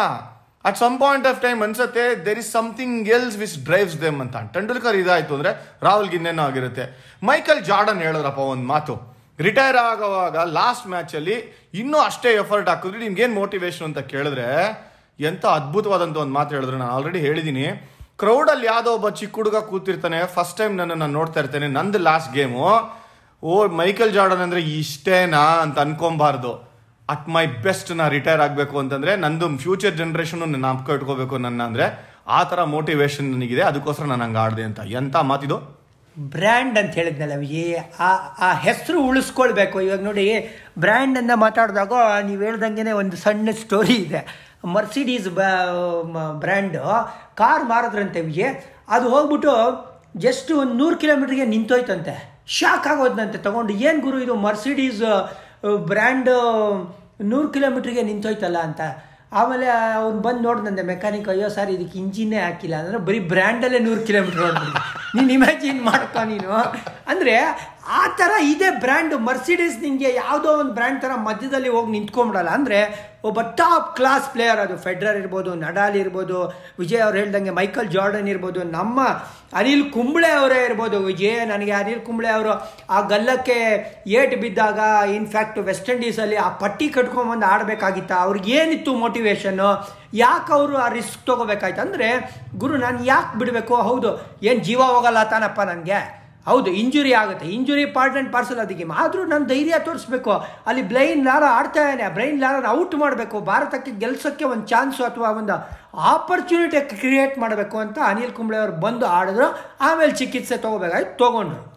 At some point of time ಅನ್ಸುತ್ತೆ there is something else which drives them ಅಂತ. ಟೆಂಡೂಲ್ಕರ್ ಇದಾಯ್ತು ಅಂದ್ರೆ ರಾಹುಲ್ ಗಿನ್ನೇನೋ ಆಗಿರುತ್ತೆ. ಮೈಕಲ್ ಜಾರ್ಡನ್ ಹೇಳಿದ್ರಪ್ಪ ಒಂದು ಮಾತು. ರಿಟೈರ್ ಆಗುವಾಗ ಲಾಸ್ಟ್ ಮ್ಯಾಚಲ್ಲಿ ಇನ್ನೂ ಅಷ್ಟೇ ಎಫರ್ಟ್ ಹಾಕಿದ್ರೆ. ನಿಮ್ಗೇನು ಮೋಟಿವೇಶನ್ ಅಂತ ಕೇಳಿದ್ರೆ, ಎಂತ ಅದ್ಭುತವಾದಂಥ ಒಂದು ಮಾತು ಹೇಳಿದ್ರು. ನಾನು ಆಲ್ರೆಡಿ ಹೇಳಿದ್ದೀನಿ ಕ್ರೌಡಲ್ಲಿ ಯಾವುದೋ ಒಬ್ಬ ಚಿಕ್ಕ ಹುಡುಗ ಕೂತಿರ್ತಾನೆ. ಫಸ್ಟ್ ಟೈಮ್ ನನ್ನ ನಾನು ನೋಡ್ತಾ ಇರ್ತೇನೆ. ನಂದು ಲಾಸ್ಟ್ ಗೇಮು ಓ, ಮೈಕಲ್ ಜಾರ್ಡನ್ ಅಂದ್ರೆ ಇಷ್ಟೇನಾ ಅಂತ ಅನ್ಕೊಬಾರ್ದು ಅಟ್ ಮೈ ಬೆಸ್ಟ್ ನಾ ರಿಟೈರ್ ಆಗಬೇಕು ಅಂತಂದ್ರೆ ನಂದು ಫ್ಯೂಚರ್ ಜನ್ರೇಷನು ನಾಪ್ಕ ಇಟ್ಕೋಬೇಕು ನನ್ನ ಅಂದ್ರೆ ಆ ಥರ ಮೋಟಿವೇಶನ್ ನನಗಿದೆ, ಅದಕ್ಕೋಸ್ಕರ ನಾನು ಹಂಗೆ ಆಡಿದೆ ಅಂತ. ಎಂತ ಮಾತಿದು ಬ್ರ್ಯಾಂಡ್ ಅಂತ ಹೇಳಿದ್ನಲ್ಲ ಏ ಆ ಆ ಹೆಸರು ಉಳಿಸ್ಕೊಳ್ಬೇಕು. ಇವಾಗ ನೋಡಿ ಬ್ರ್ಯಾಂಡನ್ನು ಮಾತಾಡಿದಾಗ ನೀವು ಹೇಳ್ದಂಗೆ ಒಂದು ಸಣ್ಣ ಸ್ಟೋರಿ ಇದೆ. ಮರ್ಸಿಡೀಸ್ ಬ್ರ್ಯಾಂಡು ಕಾರ್ ಮಾರಿದ್ರಂತೆ ವಿಜಯ್. ಅದು ಹೋಗ್ಬಿಟ್ಟು ಜಸ್ಟ್ ಒಂದು ನೂರು ಕಿಲೋಮೀಟ್ರಿಗೆ ನಿಂತೋಯ್ತಂತೆ. ಶಾಕ್ ಆಗೋದಂತೆ ತಗೊಂಡು ಏನು ಗುರು ಇದು? ಮರ್ಸಿಡೀಸ್ ಬ್ರ್ಯಾಂಡ್ ನೂರು ಕಿಲೋಮೀಟ್ರಿಗೆ ನಿಂತೋಯ್ತಲ್ಲ ಅಂತ. ಆಮೇಲೆ ಅವ್ನು ಬಂದು ನೋಡ್ದಂತೆ ಮೆಕ್ಯಾನಿಕ್ ಅಯ್ಯೋ ಸರ್ ಇದಕ್ಕೆ ಇಂಜಿನ್ನೇ ಹಾಕಿಲ್ಲ. ಅಂದರೆ ಬರೀ ಬ್ರ್ಯಾಂಡಲ್ಲೇ ನೂರು ಕಿಲೋಮೀಟ್ರ್ ನೋಡ್ಬಿಡಿ ನೀನು ಇಮ್ಯಾಜಿನ್ ಮಾಡ್ಕೊ ನೀನು. ಅಂದರೆ ಆ ಥರ ಇದೆ ಬ್ರ್ಯಾಂಡ್. ಮರ್ಸಿಡೀಸ್ ನಿಮಗೆ ಯಾವುದೋ ಒಂದು ಬ್ರ್ಯಾಂಡ್ ಥರ ಮಧ್ಯದಲ್ಲಿ ಹೋಗಿ ನಿಂತ್ಕೊಂಬಿಡಲ್ಲ ಅಂದರೆ ಒಬ್ಬ ಟಾಪ್ ಕ್ಲಾಸ್ ಪ್ಲೇಯರ್ ಅದು ಫೆಡ್ರರ್ ಇರ್ಬೋದು ನಡಾಲ್ ಇರ್ಬೋದು, ವಿಜಯ್ ಅವ್ರು ಹೇಳ್ದಂಗೆ ಮೈಕಲ್ ಜಾರ್ಡನ್ ಇರ್ಬೋದು, ನಮ್ಮ ಅನಿಲ್ ಕುಂಬ್ಳೆ ಅವರೇ ಇರ್ಬೋದು. ವಿಜಯ್ ನನಗೆ ಅನಿಲ್ ಕುಂಬ್ಳೆ ಅವರು ಆ ಗಲ್ಲಕ್ಕೆ ಏಟ್ ಬಿದ್ದಾಗ ಇನ್ಫ್ಯಾಕ್ಟ್ ವೆಸ್ಟ್ ಇಂಡೀಸಲ್ಲಿ ಆ ಪಟ್ಟಿ ಕಟ್ಕೊಂಬಂದು ಆಡಬೇಕಾಗಿತ್ತ. ಅವ್ರಿಗೆ ಏನಿತ್ತು ಮೋಟಿವೇಶನ್ನು ಯಾಕೆ ಅವರು ಆ ರಿಸ್ಕ್ ತೊಗೋಬೇಕಾಯ್ತು? ಅಂದರೆ ಗುರು, ನಾನು ಯಾಕೆ ಬಿಡಬೇಕು? ಹೌದು, ಏನು ಜೀವ ಹೋಗಲ್ಲ ತಾನಪ್ಪ ನನಗೆ. ಹೌದು ಇಂಜುರಿ ಆಗುತ್ತೆ. ಇಂಜುರಿ ಪಾರ್ಟ್ ಆ್ಯಂಡ್ ಪಾರ್ಸಲ್ ಅದಕ್ಕೆ. ಆದರೂ ನಾನು ಧೈರ್ಯ ತೋರಿಸ್ಬೇಕು. ಅಲ್ಲಿ ಬ್ಲೈನ್ ಲಾರ ಆಡ್ತಾ ಇದ್ದಾನೆ. ಬ್ರೈನ್ ಲಾರನ ಔಟ್ ಮಾಡಬೇಕು. ಭಾರತಕ್ಕೆ ಗೆಲ್ಸೋಕ್ಕೆ ಒಂದು ಚಾನ್ಸು ಅಥವಾ ಒಂದು ಆಪರ್ಚುನಿಟಿ ಕ್ರಿಯೇಟ್ ಮಾಡಬೇಕು ಅಂತ ಅನಿಲ್ ಕುಂಬ್ಳೆ ಅವರು ಬಂದು ಆಡಿದ್ರು. ಆಮೇಲೆ ಚಿಕಿತ್ಸೆ ತೊಗೋಬೇಕಾಯ್ತು. ತೊಗೊಂಡ್ರು.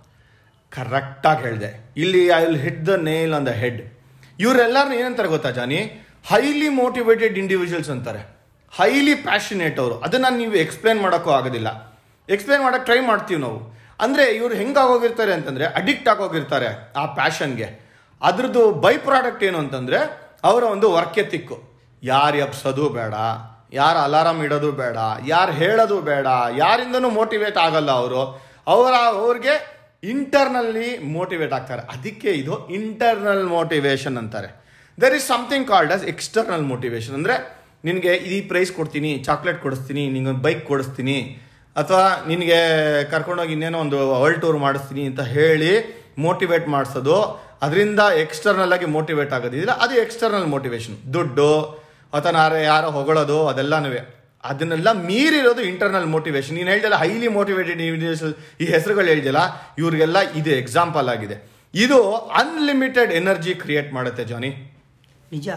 ಕರೆಕ್ಟಾಗಿ ಹೇಳಿದೆ. ಇಲ್ಲಿ I will hit the nail on the head ಇವರೆಲ್ಲರನ್ನ ಏನಂತಾರೆ ಗೊತ್ತಾ, ಜಾನಿ? ಹೈಲಿ ಮೋಟಿವೇಟೆಡ್ ಇಂಡಿವಿಜುವಲ್ಸ್ ಅಂತಾರೆ. ಹೈಲಿ ಪ್ಯಾಷನೇಟ್ ಅವರು. ಅದನ್ನು ನೀವು ಎಕ್ಸ್ಪ್ಲೇನ್ ಮಾಡೋಕ್ಕೂ ಆಗೋದಿಲ್ಲ. ಎಕ್ಸ್ಪ್ಲೇನ್ ಮಾಡೋಕೆ ಟ್ರೈ ಮಾಡ್ತೀವಿ ನಾವು. ಅಂದರೆ ಇವ್ರು ಹೆಂಗಾಗೋಗಿರ್ತಾರೆ ಅಂತಂದರೆ ಅಡಿಕ್ಟ್ ಆಗೋಗಿರ್ತಾರೆ ಆ ಪ್ಯಾಷನ್ಗೆ ಅದ್ರದ್ದು ಬೈ ಪ್ರಾಡಕ್ಟ್ ಏನು ಅಂತಂದರೆ ಅವರ ಒಂದು ವರ್ಕೆತಿಕ್ಕು ಯಾರು ಎಬ್ಸೋದು ಬೇಡ, ಯಾರು ಅಲಾರಾಮ್ ಇಡೋದು ಬೇಡ, ಯಾರು ಹೇಳೋದು ಬೇಡ, ಯಾರಿಂದನೂ ಮೋಟಿವೇಟ್ ಆಗಲ್ಲ ಅವರು. ಅವರ, ಅವ್ರಿಗೆ ಇಂಟರ್ನಲ್ಲಿ ಮೋಟಿವೇಟ್ ಆಗ್ತಾರೆ. ಅದಕ್ಕೆ ಇದು ಇಂಟರ್ನಲ್ ಮೋಟಿವೇಶನ್ ಅಂತಾರೆ. There is something called as external motivation ಅಂದರೆ ನಿನಗೆ ಈ ಪ್ರೈಸ್ ಕೊಡ್ತೀನಿ ಚಾಕ್ಲೇಟ್ ಕೊಡಿಸ್ತೀನಿ, ನಿಂಗೊಂದು ಬೈಕ್ ಕೊಡಿಸ್ತೀನಿ ಅಥವಾ ನಿನಗೆ ಕರ್ಕೊಂಡೋಗಿ ಇನ್ನೇನೋ ಒಂದು ವರ್ಲ್ಡ್ ಟೂರ್ ಮಾಡಿಸ್ತೀನಿ ಅಂತ ಹೇಳಿ ಮೋಟಿವೇಟ್ ಮಾಡಿಸೋದು, ಅದರಿಂದ ಎಕ್ಸ್ಟರ್ನಲ್ ಆಗಿ ಮೋಟಿವೇಟ್ ಆಗೋದಿಲ್ಲ ಅದು ಎಕ್ಸ್ಟರ್ನಲ್ ಮೋಟಿವೇಶನ್ ದುಡ್ಡು ಅಥವಾ ನಾರೇ ಯಾರೋ ಹೊಗಳೋದು ಅದೆಲ್ಲನೂ ಅದನ್ನೆಲ್ಲ ಮೀರಿರೋದು ಇಂಟರ್ನಲ್ ಮೋಟಿವೇಶನ್ ನೀನು ಹೇಳ್ದಲ್ಲ ಹೈಲಿ ಮೋಟಿವೇಟೆಡ್ ಇಂಡಿವಿಜುವಲ್ ಈ ಹೆಸರುಗಳು ಹೇಳ್ದಲ್ಲ, ಇವ್ರಿಗೆಲ್ಲ ಇದು ಎಕ್ಸಾಂಪಲ್ ಆಗಿದೆ. ಇದು ಅನ್ಲಿಮಿಟೆಡ್ ಎನರ್ಜಿ ಕ್ರಿಯೇಟ್ ಮಾಡುತ್ತೆ ಜಾನಿ ನಿಜ.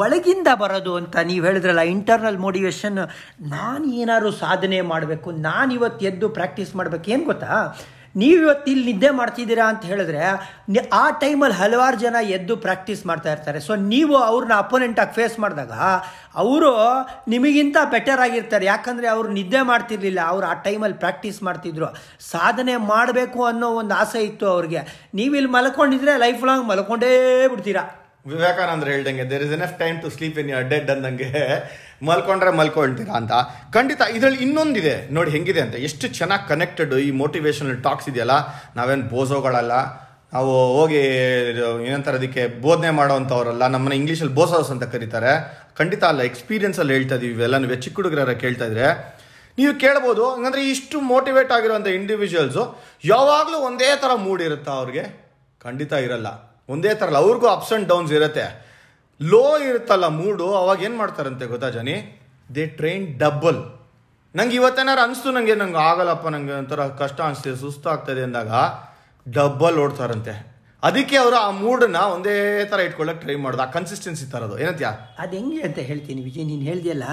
ಒಳಗಿಂದ ಬರೋದು ಅಂತ ನೀವು ಹೇಳಿದ್ರಲ್ಲ ಇಂಟರ್ನಲ್ ಮೋಟಿವೇಶನ್ ನಾನು ಏನಾದ್ರು ಸಾಧನೆ ಮಾಡಬೇಕು, ನಾನು ಇವತ್ತು ಎದ್ದು ಪ್ರಾಕ್ಟೀಸ್ ಮಾಡಬೇಕು, ಏನು ಗೊತ್ತಾ? ನೀವು ಇವತ್ತು ಇಲ್ಲಿ ನಿದ್ದೆ ಮಾಡ್ತಿದ್ದೀರಾ ಅಂತ ಹೇಳಿದ್ರೆ ಆ ಟೈಮಲ್ಲಿ ಹಲವಾರು ಜನ ಎದ್ದು ಪ್ರಾಕ್ಟೀಸ್ ಮಾಡ್ತಾ ಇರ್ತಾರೆ. ಸೊ ನೀವು ಅವ್ರನ್ನ ಅಪೋನೆಂಟಾಗಿ ಫೇಸ್ ಮಾಡಿದಾಗ, ಅವರು ನಿಮಗಿಂತ ಬೆಟರ್ ಆಗಿರ್ತಾರೆ. ಯಾಕಂದರೆ ಅವರು ನಿದ್ದೆ ಮಾಡ್ತಿರ್ಲಿಲ್ಲ, ಅವ್ರು ಆ ಟೈಮಲ್ಲಿ ಪ್ರಾಕ್ಟೀಸ್ ಮಾಡ್ತಿದ್ರು. ಸಾಧನೆ ಮಾಡಬೇಕು ಅನ್ನೋ ಒಂದು ಆಸೆ ಇತ್ತು ಅವ್ರಿಗೆ. ನೀವು ಇಲ್ಲಿ ಮಲ್ಕೊಂಡಿದ್ರೆ ಲೈಫ್ ಲಾಂಗ್ ಮಲ್ಕೊಂಡೇ ಬಿಡ್ತೀರಾ. ವಿವೇಕಾನಂದ್ರ ಹೇಳ್ದಂಗೆ there is enough time to sleep in your dead ಅಂದಂಗೆ, ಮಲ್ಕೊಂಡ್ರೆ ಮಲ್ಕೊಳ್ತೀರಾ ಅಂತ. ಖಂಡಿತ ಇದರಲ್ಲಿ ಇನ್ನೊಂದಿದೆ. ನೋಡಿ ಹೆಂಗಿದೆ ಅಂತ. ಎಷ್ಟು ಚೆನ್ನಾಗಿ ಕನೆಕ್ಟೆಡ್ ಈ ಮೋಟಿವೇಶನಲ್ ಟಾಕ್ಸ್ ಇದೆಯಲ್ಲ. ನಾವೇನು ಬೋಸೋಗಳಲ್ಲ. ನಾವು ಹೋಗಿ ಏನಂತಾರೆ ಅದಕ್ಕೆ, ಬೋಧನೆ ಮಾಡೋವಂಥವ್ರಲ್ಲ ನಮ್ಮನ್ನ ಇಂಗ್ಲೀಷಲ್ಲಿ ಬೋಸೋಸ್ ಅಂತ ಕರೀತಾರೆ. ಖಂಡಿತ ಅಲ್ಲ ಎಕ್ಸ್ಪೀರಿಯನ್ಸಲ್ಲಿ ಹೇಳ್ತಾ ಇದೀವಿ ಇವೆಲ್ಲ. ನೀವು ಚಿಕ್ಕ ಹುಡುಗರ ಕೇಳ್ತಾ ಇದ್ರೆ. ನೀವು ಕೇಳ್ಬೋದು. ಹಂಗಂದ್ರೆ ಇಷ್ಟು ಮೋಟಿವೇಟ್ ಆಗಿರುವಂಥ ಇಂಡಿವಿಜುವಲ್ಸು ಯಾವಾಗಲೂ ಒಂದೇ ಥರ ಮೂಡ್ ಇರುತ್ತಾ ಅವ್ರಿಗೆ? ಖಂಡಿತ ಇರಲ್ಲ. ಒಂದೇ ಥರ ಅಲ್ಲ ಅವ್ರಿಗೂ ಅಪ್ಸ್ ಆ್ಯಂಡ್ ಡೌನ್ಸ್ ಇರುತ್ತೆ. ಲೋ ಇರುತ್ತಲ್ಲ ಮೂಡು ಅವಾಗ ಏನು ಮಾಡ್ತಾರಂತೆ ಗೊತ್ತಾ ಜನಿ? ದೇ ಟ್ರೈನ್ ಡಬ್ಬಲ್ ನಂಗೆ ಇವತ್ತೇನಾರು ಅನಿಸ್ತು ನನಗೆ ನಂಗೆ ಆಗಲ್ಲಪ್ಪ, ನಂಗೆ ಒಂಥರ ಕಷ್ಟ ಅನಿಸ್ತಿದೆ, ಸುಸ್ತು ಆಗ್ತದೆ ಅಂದಾಗ ಡಬ್ಬಲ್ ಓಡ್ತಾರಂತೆ. ಅದಕ್ಕೆ ಅವರು ಆ ಮೂಡನ್ನ ಒಂದೇ ಥರ ಇಟ್ಕೊಳ್ಳೋಕೆ ಟ್ರೈ ಮಾಡೋದು, ಆ ಕನ್ಸಿಸ್ಟೆನ್ಸಿ ತರೋದು. ಏನಂತ್ಯಾ? ಅದು ಹೆಂಗೆ ಅಂತ ಹೇಳ್ತೀನಿ, ವಿಜಯ್, ನೀನು ಹೇಳ್ದಿಯಲ್ಲ?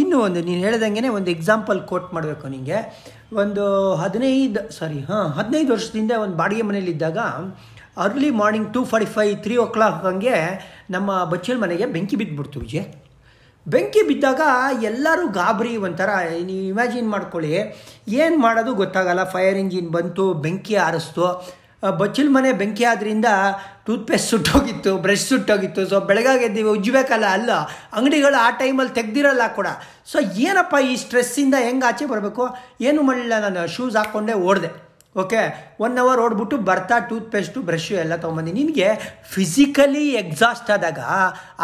ಇನ್ನೂ ಒಂದು, ನೀನು ಹೇಳ್ದಂಗೆ ಒಂದು ಎಕ್ಸಾಂಪಲ್ ಕೋಟ್ ಮಾಡಬೇಕು ನಿಮಗೆ ಒಂದು ಹದಿನೈದು ಸಾರಿ ಹಾಂ, ಹದಿನೈದು ವರ್ಷದಿಂದ ಒಂದು ಬಾಡಿಗೆ ಮನೇಲಿದ್ದಾಗ early morning two forty five three o'clock ಹಂಗೆ ನಮ್ಮ ಬಚ್ಚಲ್ ಮನೆಗೆ ಬೆಂಕಿ ಬಿದ್ದುಬಿಡ್ತು ವಿಜಯ್. ಬೆಂಕಿ ಬಿದ್ದಾಗ ಎಲ್ಲರೂ ಗಾಬರಿ ಒಂಥರ, ನೀವು ಇಮ್ಯಾಜಿನ್ ಮಾಡ್ಕೊಳ್ಳಿ, ಏನು ಮಾಡೋದು ಗೊತ್ತಾಗಲ್ಲ ಫೈರ್ ಇಂಜಿನ್ ಬಂತು, ಬೆಂಕಿ ಆರಿಸ್ತು. ಬಚ್ಚಲ್ ಮನೆ ಬೆಂಕಿ ಆದ್ರಿಂದ ಟೂತ್ಪೇಸ್ಟ್ ಸುಟ್ಟೋಗಿತ್ತು ಬ್ರಷ್ ಸುಟ್ಟೋಗಿತ್ತು. ಸೊ ಬೆಳಗಾಗಿ ಎದ್ದೀವಿ ಉಜ್ಜಬೇಕಲ್ಲ, ಅಲ್ಲ, ಅಂಗಡಿಗಳು ಆ ಟೈಮಲ್ಲಿ ತೆಗ್ದಿರಲ್ಲ ಕೂಡ. ಸೊ ಏನಪ್ಪ ಈ ಸ್ಟ್ರೆಸ್ಸಿಂದ ಹೆಂಗೆ ಆಚೆ ಬರಬೇಕು? ಏನು ಮಾಡಲಿಲ್ಲ ನಾನು ಶೂಸ್ ಹಾಕ್ಕೊಂಡೆ ಓಡಿದೆ. ಓಕೆ ಒನ್ ಅವರ್ ಓಡ್ಬಿಟ್ಟು ಬರ್ತಾ ಟೂತ್ ಪೇಸ್ಟು ಬ್ರಷು ಎಲ್ಲ ತೊಗೊಂಬಂದು. ನಿನಗೆ ಫಿಸಿಕಲಿ ಎಕ್ಸಾಸ್ಟ್ ಆದಾಗ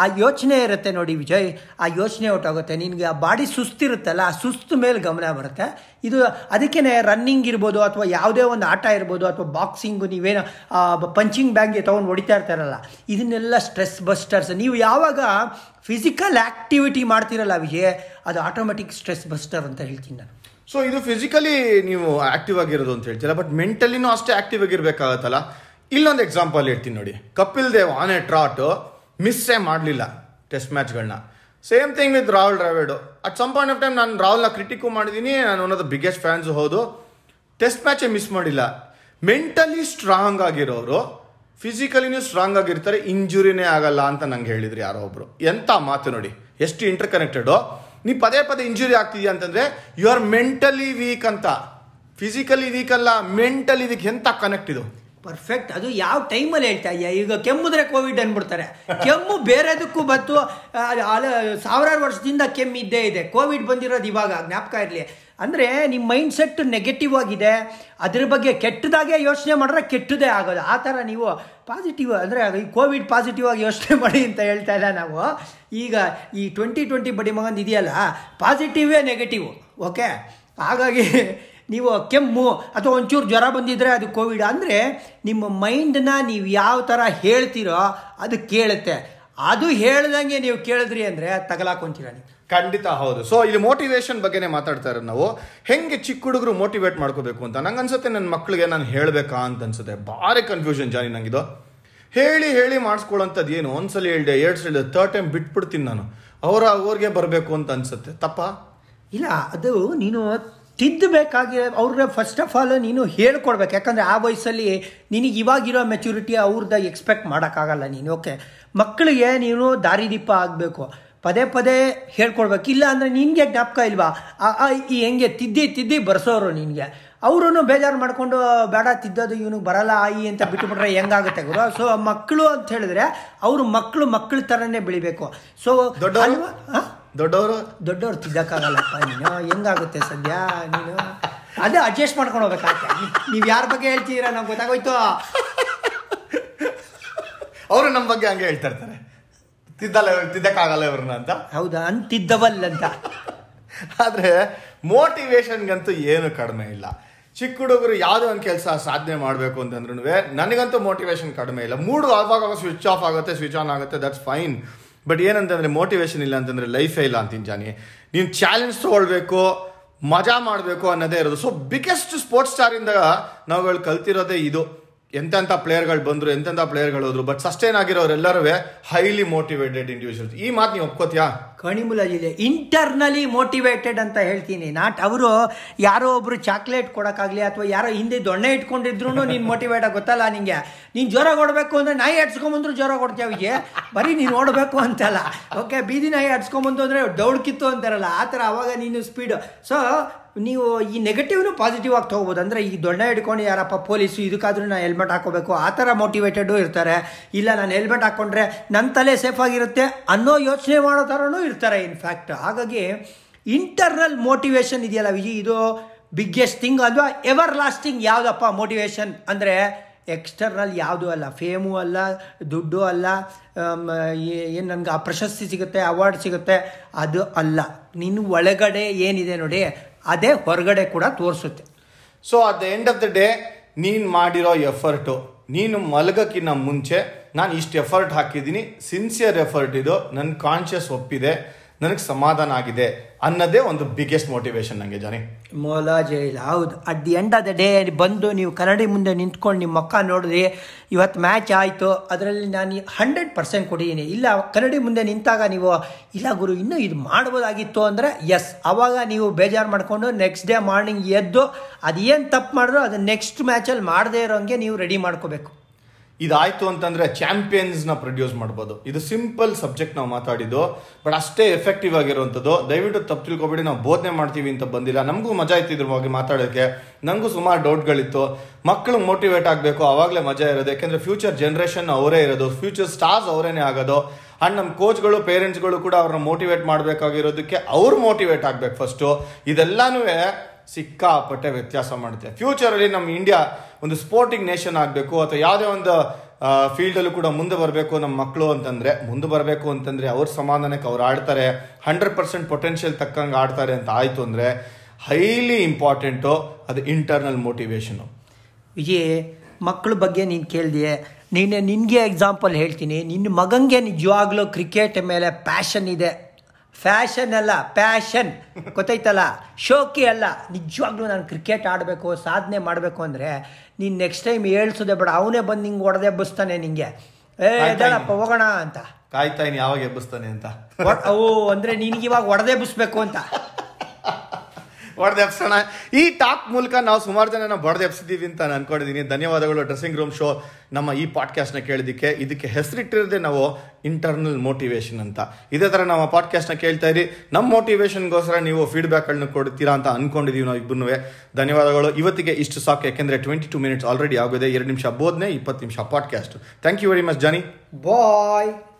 ಆ ಯೋಚನೆ ಇರುತ್ತೆ ನೋಡಿ ವಿಜಯ್, ಆ ಯೋಚನೆ ಹೊಟ್ಟೋಗುತ್ತೆ ನಿನಗೆ ಆ ಬಾಡಿ ಸುಸ್ತಿರುತ್ತಲ್ಲ, ಆ ಸುಸ್ತು ಮೇಲೆ ಗಮನ ಬರುತ್ತೆ. ಇದು ಅದಕ್ಕೇ ರನ್ನಿಂಗ್ ಇರ್ಬೋದು ಅಥವಾ ಯಾವುದೇ ಒಂದು ಆಟ ಇರ್ಬೋದು ಅಥವಾ ಬಾಕ್ಸಿಂಗು ನೀವೇನು ಪಂಚಿಂಗ್ ಬ್ಯಾಗ್ಗೆ ತೊಗೊಂಡು ಹೊಡಿತಾ ಇರ್ತಾರಲ್ಲ, ಇದನ್ನೆಲ್ಲ ಸ್ಟ್ರೆಸ್ ಬಸ್ಟರ್ಸ್ ನೀವು ಯಾವಾಗ ಫಿಸಿಕಲ್ ಆ್ಯಕ್ಟಿವಿಟಿ ಮಾಡ್ತಿರಲ್ಲ ವಿಜಯ್, ಅದು ಆಟೋಮೆಟಿಕ್ ಸ್ಟ್ರೆಸ್ ಬಸ್ಟರ್ ಅಂತ ಹೇಳ್ತೀನಿ ನಾನು. ಸೊ ಇದು ಫಿಸಿಕಲಿ ನೀವು ಆಕ್ಟಿವ್ ಆಗಿರೋದು ಅಂತ ಹೇಳ್ತೀರಾ ಬಟ್ ಮೆಂಟಲಿನೂ ಅಷ್ಟೇ ಆಕ್ಟಿವ್ ಆಗಿರ್ಬೇಕಾಗತ್ತಲ್ಲ? ಇಲ್ಲೊಂದು ಎಕ್ಸಾಂಪಲ್ ಹೇಳ್ತೀನಿ ನೋಡಿ. Kapil Dev on a trot ಮಿಸ್ಸೇ ಮಾಡಲಿಲ್ಲ test ಮ್ಯಾಚ್ಗಳನ್ನ same thing with Rahul Dravid. At some point of time ನಾನು ರಾಹುಲ್ನ ಕ್ರಿಟಿಕು ಮಾಡಿದ್ದೀನಿ ನಾನು one of the biggest fans ಹೌದು. ಟೆಸ್ಟ್ ಮ್ಯಾಚೇ ಮಿಸ್ ಮಾಡಿಲ್ಲ. ಮೆಂಟಲಿ ಸ್ಟ್ರಾಂಗ್ ಆಗಿರೋರು ಫಿಸಿಕಲಿನೂ ಸ್ಟ್ರಾಂಗ್ ಆಗಿರ್ತಾರೆ ಇಂಜುರಿನೇ ಆಗಲ್ಲ ಅಂತ ನಂಗೆ ಹೇಳಿದ್ರು ಯಾರೋ ಒಬ್ರು. ಎಂಥ ಮಾತು ನೋಡಿ, ಎಷ್ಟು ಇಂಟರ್ ಕನೆಕ್ಟೆಡು ನೀ ಪದೇ ಪದೇ ಇಂಜುರಿ ಆಗ್ತಿದ್ಯಾ ಅಂತಂದ್ರೆ ಯು ಆರ್ ಮೆಂಟಲಿ ವೀಕ್ ಅಂತ. ಫಿಸಿಕಲಿ ವೀಕ್ ಅಲ್ಲ ಮೆಂಟಲಿ ವೀಕ್ ಎಂತ ಕನೆಕ್ಟ್ ಇದು? ಪರ್ಫೆಕ್ಟ್ ಅದು ಯಾವ ಟೈಮಲ್ಲಿ ಹೇಳ್ತಾ ಇದೆಯಾ? ಈಗ ಕೆಮ್ಮುದ್ರೆ ಕೋವಿಡ್ ಅಂದ್ಬಿಡ್ತಾರೆ. ಕೆಮ್ಮು ಬೇರೆದಕ್ಕೂ ಬಂತು. ಆ, ಅಲ್ಲ ಸಾವಿರಾರು ವರ್ಷದಿಂದ ಕೆಮ್ಮು ಇದ್ದೇ ಇದೆ. ಕೋವಿಡ್ ಬಂದಿರೋದು ಇವಾಗ ಜ್ಞಾಪಕ ಇರಲಿ. ಅಂದರೆ ನಿಮ್ಮ ಮೈಂಡ್ ಸೆಟ್ ನೆಗೆಟಿವ್ ಆಗಿದೆ, ಅದ್ರ ಬಗ್ಗೆ ಕೆಟ್ಟದಾಗೆ ಯೋಚನೆ ಮಾಡಿದ್ರೆ ಕೆಟ್ಟದೇ ಆಗೋದು. ಆ ಥರ ನೀವು ಪಾಸಿಟಿವ್ ಅಂದರೆ ಈ ಕೋವಿಡ್ ಪಾಸಿಟಿವ್ ಆಗಿ ಯೋಚನೆ ಮಾಡಿ ಅಂತ ಹೇಳ್ತಾ ಇಲ್ಲ ನಾವು. ಈಗ ಈ ಟ್ವೆಂಟಿ ಟ್ವೆಂಟಿ ಬಡಿ ಮಗಂದು ಇದೆಯಲ್ಲ ಪಾಸಿಟಿವೇ ನೆಗೆಟಿವ್ ಓಕೆ ಹಾಗಾಗಿ ನೀವು ಕೆಮ್ಮು ಅಥವಾ ಒಂಚೂರು ಜ್ವರ ಬಂದಿದ್ರೆ ಅದು ಕೋವಿಡ್ ಅಂದರೆ ನಿಮ್ಮ ಮೈಂಡನ್ನ ನೀವು ಯಾವ ಥರ ಹೇಳ್ತೀರೋ ಅದು ಕೇಳುತ್ತೆ. ಅದು ಹೇಳ್ದಂಗೆ ನೀವು ಕೇಳಿದ್ರಿ ಅಂದರೆ ತಗಲಾಕೊಂತೀರ ನೀವು. ಖಂಡಿತ ಹೌದು. ಸೊ ಇಲ್ಲಿ ಮೋಟಿವೇಶನ್ ಬಗ್ಗೆನೇ ಮಾತಾಡ್ತಾ ಇರೋದು ನಾವು. ಹೆಂಗೆ ಚಿಕ್ಕ ಹುಡುಗರು ಮೋಟಿವೇಟ್ ಮಾಡ್ಕೋಬೇಕು ಅಂತ ನಂಗೆ ಅನ್ಸುತ್ತೆ ನನ್ನ ಮಕ್ಕಳಿಗೆ ನಾನು ಹೇಳಬೇಕಾ ಅಂತ ಅನ್ಸುತ್ತೆ ಭಾರಿ ಕನ್ಫ್ಯೂಷನ್ ಜಾನಿ ನಂಗಿದು. ಹೇಳಿ ಹೇಳಿ ಮಾಡಿಸ್ಕೊಳ್ಳೋಂಥದ್ದು ಏನು? ಒಂದ್ಸಲ ಹೇಳಿದೆ ಎರಡು ಸಲ ಹೇಳಿದೆ ಥರ್ಡ್ ಟೈಮ್ ಬಿಟ್ಬಿಡ್ತೀನಿ ನಾನು. ಅವರ ಅವ್ರಿಗೆ ಬರಬೇಕು ಅಂತ ಅನ್ಸುತ್ತೆ. ತಪ್ಪ? ಇಲ್ಲ, ಅದು ನೀನು ತಿದ್ದಬೇಕಾಗಿ ಅವ್ರಿಗೆ ಫಸ್ಟ್ ಆಫ್ ಆಲ್ ನೀನು ಹೇಳ್ಕೊಡ್ಬೇಕು. ಯಾಕಂದರೆ ಆ ವಯಸ್ಸಲ್ಲಿ ನಿನಗೆ ಇವಾಗಿರೋ ಮೆಚುರಿಟಿ ಅವ್ರದ್ದು ಎಕ್ಸ್ಪೆಕ್ಟ್ ಮಾಡೋಕ್ಕಾಗಲ್ಲ ನೀನು. ಓಕೆ ಮಕ್ಕಳಿಗೆ ನೀನು ದಾರಿದೀಪ ಆಗಬೇಕು. ಪದೇ ಪದೇ ಹೇಳ್ಕೊಡ್ಬೇಕು. ಇಲ್ಲ ಅಂದರೆ ನಿನಗೆ ಜ್ಞಾಪಕ ಇಲ್ವಾ? ಈ ಹೆಂಗೆ ತಿದ್ದಿ ತಿದ್ದಿ ಬರ್ಸೋರು ನಿನಗೆ. ಅವರು ಬೇಜಾರು ಮಾಡಿಕೊಂಡು ಬೇಡ ತಿದ್ದೋದು ಇವನಿಗೆ ಬರಲ್ಲ ಆಯಿ ಅಂತ ಬಿಟ್ಟುಬಿಟ್ರೆ ಹೆಂಗಾಗುತ್ತೆ ಗುರು? ಸೊ ಮಕ್ಕಳು ಅಂತ ಹೇಳಿದ್ರೆ ಅವರು ಮಕ್ಕಳು ಮಕ್ಕಳ ಥರನೇ ಬೆಳಿಬೇಕು. ಸೊ ದೊಡ್ಡವರು? ದೊಡ್ಡವರು? ದೊಡ್ಡವ್ರು ತಿದ್ದಕ್ಕಾಗಲ್ಲಪ್ಪ ನೀನು? ಹೆಂಗಾಗುತ್ತೆ ಸದ್ಯ ನೀನು? ಅದೇ ಅಡ್ಜಸ್ಟ್ ಮಾಡ್ಕೊಂಡು ಹೋಗ್ಬೇಕಾಗುತ್ತೆ ನೀವು ಯಾರ ಬಗ್ಗೆ ಹೇಳ್ತೀರಾ ನಮ್ಗೆ ಗೊತ್ತಾಗೋಯ್ತು. <laughs> ಅವರು ನಮ್ಮ ಬಗ್ಗೆ ಹಂಗೆ ಹೇಳ್ತಾ ಇರ್ತಾರೆ. ತಿದ್ದಲ್ಲ ತಿದ್ದಕ್ಕಾಗಲ್ಲ ಇವ್ರನ್ನ ಅಂತ? ಹೌದಾ? ಅಂತಿದ್ದವಲ್ಲ ಅಂತ ಆದ್ರೆ ಮೋಟಿವೇಶನ್ಗಂತೂ ಏನು ಕಡಿಮೆ ಇಲ್ಲ. ಚಿಕ್ಕ ಹುಡುಗರು ಯಾವುದೋ ಒಂದು ಕೆಲಸ ಸಾಧನೆ ಮಾಡಬೇಕು ಅಂತಂದ್ರೂ ನನಗಂತೂ ಮೋಟಿವೇಶನ್ ಕಡಿಮೆ ಇಲ್ಲ. ಮೂಡು ಆವಾಗ ಸ್ವಿಚ್ ಆಫ್ ಆಗುತ್ತೆ ಸ್ವಿಚ್ ಆನ್ ಆಗುತ್ತೆ ದಟ್ಸ್ ಫೈನ್ ಬಟ್ ಏನಂತಂದರೆ ಮೋಟಿವೇಶನ್ ಇಲ್ಲ ಅಂತಂದ್ರೆ ಲೈಫೇ ಇಲ್ಲ ಅಂತೀನಿ ಜಾನಿ. ನೀನು ಚಾಲೆಂಜ್ ತೊಗೊಳ್ಬೇಕು ಮಜಾ ಮಾಡಬೇಕು ಅನ್ನೋದೇ ಇರೋದು. ಸೊ ಬಿಗ್ಗೆಸ್ಟ್ ಸ್ಪೋರ್ಟ್ಸ್ ಸ್ಟಾರಿಂದ ನಾವುಗಳು ಕಲ್ತಿರೋದೇ ಇದು. ಎಂತೆಂಥ ಪ್ಲೇಯರ್ಗಳು ಬಂದರು ಎಂತೆಂಥ ಪ್ಲೇಯರ್ಗಳು ಹೋದ್ರು ಬಟ್ ಸಸ್ಟೈನ್ ಆಗಿರೋರೆಲ್ಲರೂ ಹೈಲಿ ಮೋಟಿವೇಟೆಡ್ ಇಂಡಿವಿಜುವಲ್ಸ್ ಈ ಮಾತು ನೀವು ಒಪ್ಕೋತೀಯಾ? ಕಣಿಮುಲ ಜಿಲ್ಲೆ ಇಂಟರ್ನಲಿ ಮೋಟಿವೇಟೆಡ್ ಅಂತ ಹೇಳ್ತೀನಿ. ನಾಟ್ ಅವರು ಯಾರೋ ಒಬ್ರು ಚಾಕ್ಲೇಟ್ ಕೊಡೋಕ್ಕಾಗಲಿ ಅಥವಾ ಯಾರೋ ಹಿಂದೆ ದೊಣ್ಣೆ ಇಟ್ಕೊಂಡಿದ್ರು ನೀನು ಮೋಟಿವೇಟ್ ಆಗಿ ಗೊತ್ತಲ್ಲ ನಿಂಗೆ. ನೀನು ಜ್ವರ ಕೊಡಬೇಕು ಅಂದರೆ ನಾಯಿ ಹಡ್ಸ್ಕೊಂಬಂದ್ರು ಜ್ವರ ಕೊಡ್ತೀವಿ ಅವಿಗೆ ಬರೀ ನೀನು ಓಡಬೇಕು ಅಂತಲ್ಲ. ಓಕೆ ಬೀದಿ ನಾಯಿ ಹಡ್ಸ್ಕೊಂಬಂತು ಅಂದರೆ ದೌಡ್ಕಿತ್ತು ಅಂತಾರಲ್ಲ, ಆ ಥರ ಆವಾಗ ನೀನು ಸ್ಪೀಡು ಸೊ ನೀವು ಈ ನೆಗೆಟಿವ್ನು ಪಾಸಿಟಿವ್ ಆಗಿ ತೊಗೋಬೋದು. ಅಂದರೆ ಈ ದೊಣ್ಣೆ ಹಿಡ್ಕೊಂಡು ಯಾರಪ್ಪ ಪೊಲೀಸು ಇದಕ್ಕಾದ್ರೂ ನಾನು ಹೆಲ್ಮೆಟ್ ಹಾಕೋಬೇಕು, ಆ ಥರ ಮೋಟಿವೇಟೆಡು ಇರ್ತಾರೆ. ಇಲ್ಲ, ನಾನು ಹೆಲ್ಮೆಟ್ ಹಾಕ್ಕೊಂಡ್ರೆ ನನ್ನ ತಲೆ ಸೇಫ್ ಆಗಿರುತ್ತೆ ಅನ್ನೋ ಯೋಚನೆ ಮಾಡೋ ಥರನೂ ಇನ್ಫ್ಯಾಕ್ಟ್ ಹಾಗಾಗಿ ಇಂಟರ್ನಲ್ ಮೋಟಿವೇಶನ್ ಇದೆಯಲ್ಲ ವಿಜಿ? ಇದು ಬಿಗ್ಗೆಸ್ಟ್ ಥಿಂಗ್ ಅಥವಾ ಎವರ್ ಲಾಸ್ಟಿಂಗ್ ಯಾವುದಪ್ಪ ಮೋಟಿವೇಶನ್ ಅಂದರೆ ಎಕ್ಸ್ಟರ್ನಲ್ ಯಾವುದೂ ಅಲ್ಲ. ಫೇಮು ಅಲ್ಲ, ದುಡ್ಡು ಅಲ್ಲ ಏನು ನನಗೆ ಆ ಪ್ರಶಸ್ತಿ ಸಿಗುತ್ತೆ ಅವಾರ್ಡ್ ಸಿಗುತ್ತೆ, ಅದು ಅಲ್ಲ. ನಿನ್ನ ಒಳಗಡೆ ಏನಿದೆ ನೋಡಿ, ಅದೇ ಹೊರಗಡೆ ಕೂಡ ತೋರಿಸುತ್ತೆ. So at the end of the day ನೀನು ಮಾಡಿರೋ ಎಫರ್ಟು ನೀನು ಮಲಗೋಕ್ಕಿಂತ ಮುಂಚೆ ನಾನು ಇಷ್ಟು ಎಫರ್ಟ್ ಹಾಕಿದ್ದೀನಿ ಸಿನ್ಸಿಯರ್ ಎಫರ್ಟ್ ಇದು. ನನ್ನ ಕಾನ್ಷಿಯಸ್ ಒಪ್ಪಿದೆ, ನನಗೆ ಸಮಾಧಾನ ಆಗಿದೆ ಅನ್ನೋದೇ ಒಂದು ಬಿಗ್ಗೆಸ್ಟ್ ಮೋಟಿವೇಶನ್ ನನಗೆ ಜಾನಿ. ಮೋಲಾಜೆ ಇಲ್ಲ ಹೌದು. At the end of the day ಬಂದು ನೀವು ಕನ್ನಡಿ ಮುಂದೆ ನಿಂತ್ಕೊಂಡು ನಿಮ್ಮ ಮಕ್ಕ ನೋಡಿದ್ರಿ ಇವತ್ತು ಮ್ಯಾಚ್ ಆಯಿತು, ಅದರಲ್ಲಿ ನಾನು ಹಂಡ್ರೆಡ್ ಪರ್ಸೆಂಟ್ ಕೊಟ್ಟಿದ್ದೀನಿ. ಇಲ್ಲ, ಕನ್ನಡಿ ಮುಂದೆ ನಿಂತಾಗ ನೀವು, ಇಲ್ಲ ಗುರು, ಇನ್ನೂ ಇದು ಮಾಡ್ಬೋದಾಗಿತ್ತು ಅಂದರೆ ಎಸ್ ಅವಾಗ ನೀವು ಬೇಜಾರು ಮಾಡಿಕೊಂಡು ನೆಕ್ಸ್ಟ್ ಡೇ ಮಾರ್ನಿಂಗ್ ಎದ್ದು ಅದೇನು ತಪ್ಪು ಮಾಡಿದ್ರು ಅದು ನೆಕ್ಸ್ಟ್ ಮ್ಯಾಚಲ್ಲಿ ಮಾಡದೇ ಇರೋಂಗೆ ನೀವು ರೆಡಿ ಮಾಡ್ಕೋಬೇಕು. ಇದಾಯ್ತು ಅಂತಂದ್ರೆ ಚಾಂಪಿಯನ್ಸ್ನ ಪ್ರೊಡ್ಯೂಸ್ ಮಾಡ್ಬೋದು. ಇದು ಸಿಂಪಲ್ ಸಬ್ಜೆಕ್ಟ್ ನಾವು ಮಾತಾಡಿದ್ದು, ಬಟ್ ಅಷ್ಟೇ ಎಫೆಕ್ಟಿವ್ ಆಗಿರುವಂಥದ್ದು. ದಯವಿಟ್ಟು ತಪ್ಪು ತಿಳ್ಕೊಬೇಡಿ, ನಾವು ಬೋಧನೆ ಮಾಡ್ತೀವಿ ಅಂತ ಬಂದಿಲ್ಲ. ನಮಗೂ ಮಜಾ ಇತ್ತು ಇದ್ರ ಬಗ್ಗೆ ಮಾತಾಡೋಕ್ಕೆ ನನಗೂ ಸುಮಾರು ಡೌಟ್ಗಳಿತ್ತು. ಮಕ್ಕಳು ಮೋಟಿವೇಟ್ ಆಗಬೇಕು, ಅವಾಗಲೇ ಮಜಾ ಇರೋದು. ಯಾಕೆಂದ್ರೆ ಫ್ಯೂಚರ್ ಜನ್ರೇಷನ್ ಅವರೇ ಇರೋದು. ಫ್ಯೂಚರ್ ಸ್ಟಾರ್ಸ್ ಅವರೇನೆ ಆಗೋದು. ಅಂಡ್ ನಮ್ಮ ಕೋಚ್ಗಳು ಪೇರೆಂಟ್ಸ್ಗಳು ಕೂಡ ಅವ್ರನ್ನ ಮೋಟಿವೇಟ್ ಮಾಡಬೇಕಾಗಿರೋದಕ್ಕೆ ಅವ್ರು ಮೋಟಿವೇಟ್ ಆಗಬೇಕು ಫಸ್ಟು ಇದೆಲ್ಲನೂ ಸಿಕ್ಕಾಪಟ್ಟೆ ವ್ಯತ್ಯಾಸ ಮಾಡುತ್ತೆ. ಫ್ಯೂಚರಲ್ಲಿ ನಮ್ಮ ಇಂಡಿಯಾ ಒಂದು ಸ್ಪೋರ್ಟಿಂಗ್ ನೇಷನ್ ಆಗಬೇಕು ಅಥವಾ ಯಾವುದೇ ಒಂದು ಫೀಲ್ಡಲ್ಲೂ ಕೂಡ ಮುಂದೆ ಬರಬೇಕು ನಮ್ಮ ಮಕ್ಕಳು ಅಂತಂದರೆ, ಮುಂದೆ ಬರಬೇಕು ಅಂತಂದರೆ ಅವ್ರ ಸಮಾಧಾನಕ್ಕೆ ಅವ್ರು ಆಡ್ತಾರೆ. ಹಂಡ್ರೆಡ್ ಪರ್ಸೆಂಟ್ ಪೊಟೆನ್ಷಿಯಲ್ ತಕ್ಕಂಗೆ ಆಡ್ತಾರೆ ಅಂತ ಆಯಿತು ಅಂದರೆ ಹೈಲಿ ಇಂಪಾರ್ಟೆಂಟು ಅದು ಇಂಟರ್ನಲ್ ಮೋಟಿವೇಶನು ವಿಜಯ್ ಮಕ್ಕಳ ಬಗ್ಗೆ ನೀನು ಕೇಳಿದೆ ನೀನು ನಿನಗೆ ಎಕ್ಸಾಂಪಲ್ ಹೇಳ್ತೀನಿ. ನಿನ್ನ ಮಗಂಗೆ ನಿಜವಾಗ್ಲೂ ಕ್ರಿಕೆಟ್ ಮೇಲೆ ಪ್ಯಾಷನ್ ಇದೆ. ಫ್ಯಾಷನ್ ಅಲ್ಲ ಪ್ಯಾಷನ್ ಗೊತ್ತೈತಲ್ಲ ಶೋಕಿ ಅಲ್ಲ. ನಿಜವಾಗ್ಲೂ ನಾನು ಕ್ರಿಕೆಟ್ ಆಡಬೇಕು ಸಾಧನೆ ಮಾಡಬೇಕು ಅಂದರೆ ನೀನು ನೆಕ್ಸ್ಟ್ ಟೈಮ್ ಹೇಳ್ಸೋದೆ ಬೇಡ. ಅವನೇ ಬಂದು ನಿಂಗೆ ಹೊಡೆದೆ ಎಬ್ಬಿಸ್ತಾನೆ ನಿಂಗೆ. ಏ ಎದ್ದೇಳಪ್ಪ ಹೋಗೋಣ ಅಂತ. ಕಾಯ್ತಾ ಇನ್ ಯಾವಾಗ ಎಬ್ಬಿಸ್ತಾನೆ ಅಂತ. ಓ ಅಂದರೆ ನಿನಗೆ ಇವಾಗ ಹೊಡೆದೇ ಬಸ್ಬೇಕು ಅಂತ. ಹೊಡೆದೆಪ್ಸೋಣ ಈ ಟಾಕ್ ಮೂಲಕ ನಾವು ಸುಮಾರು ಜನ ಬಡ್ದೆಪ್ಸಿದ್ದೀವಿ ಅಂತ ನಾನು ಅನ್ಕೊಂಡಿದ್ದೀನಿ ಧನ್ಯವಾದಗಳು ಡ್ರೆಸ್ಸಿಂಗ್ ರೂಮ್ ಶೋ ನಮ್ಮ ಈ ಪಾಡ್ಕಾಸ್ಟ್ನ ಕೇಳಿದ್ದಕ್ಕೆ ಇದಕ್ಕೆ ಹೆಸರಿಟ್ಟಿರೋದೇ ನಾವು ಇಂಟರ್ನಲ್ ಮೋಟಿವೇಶನ್ ಅಂತ. ಇದೇ ಥರ ನಮ್ಮ ಪಾಡ್ಕಾಸ್ಟ್ನ ಕೇಳ್ತಾ ಇರಿ. ನಮ್ಮ ಮೋಟಿವೇಶನ್ಗೋಸ್ಕರ ನೀವು ಫೀಡ್ಬ್ಯಾಕ್ಗಳನ್ನ ಕೊಡ್ತೀರಾ ಅಂತ ಅನ್ಕೊಂಡಿದ್ದೀವಿ ನಾವು ಇಬ್ಬರೂ ಧನ್ಯವಾದಗಳು. ಇವತ್ತಿಗೆ ಇಷ್ಟು ಸಾಕು. ಯಾಕೆಂದರೆ ಟ್ವೆಂಟಿ ಟು ಮಿನಿಟ್ಸ್ ಆಲ್ರೆಡಿ ಆಗಿದೆ. ಎರಡು ನಿಮಿಷ ಬೋಧನೆ, ಇಪ್ಪತ್ತು ನಿಮಿಷ podcast thank you very much Johnny bye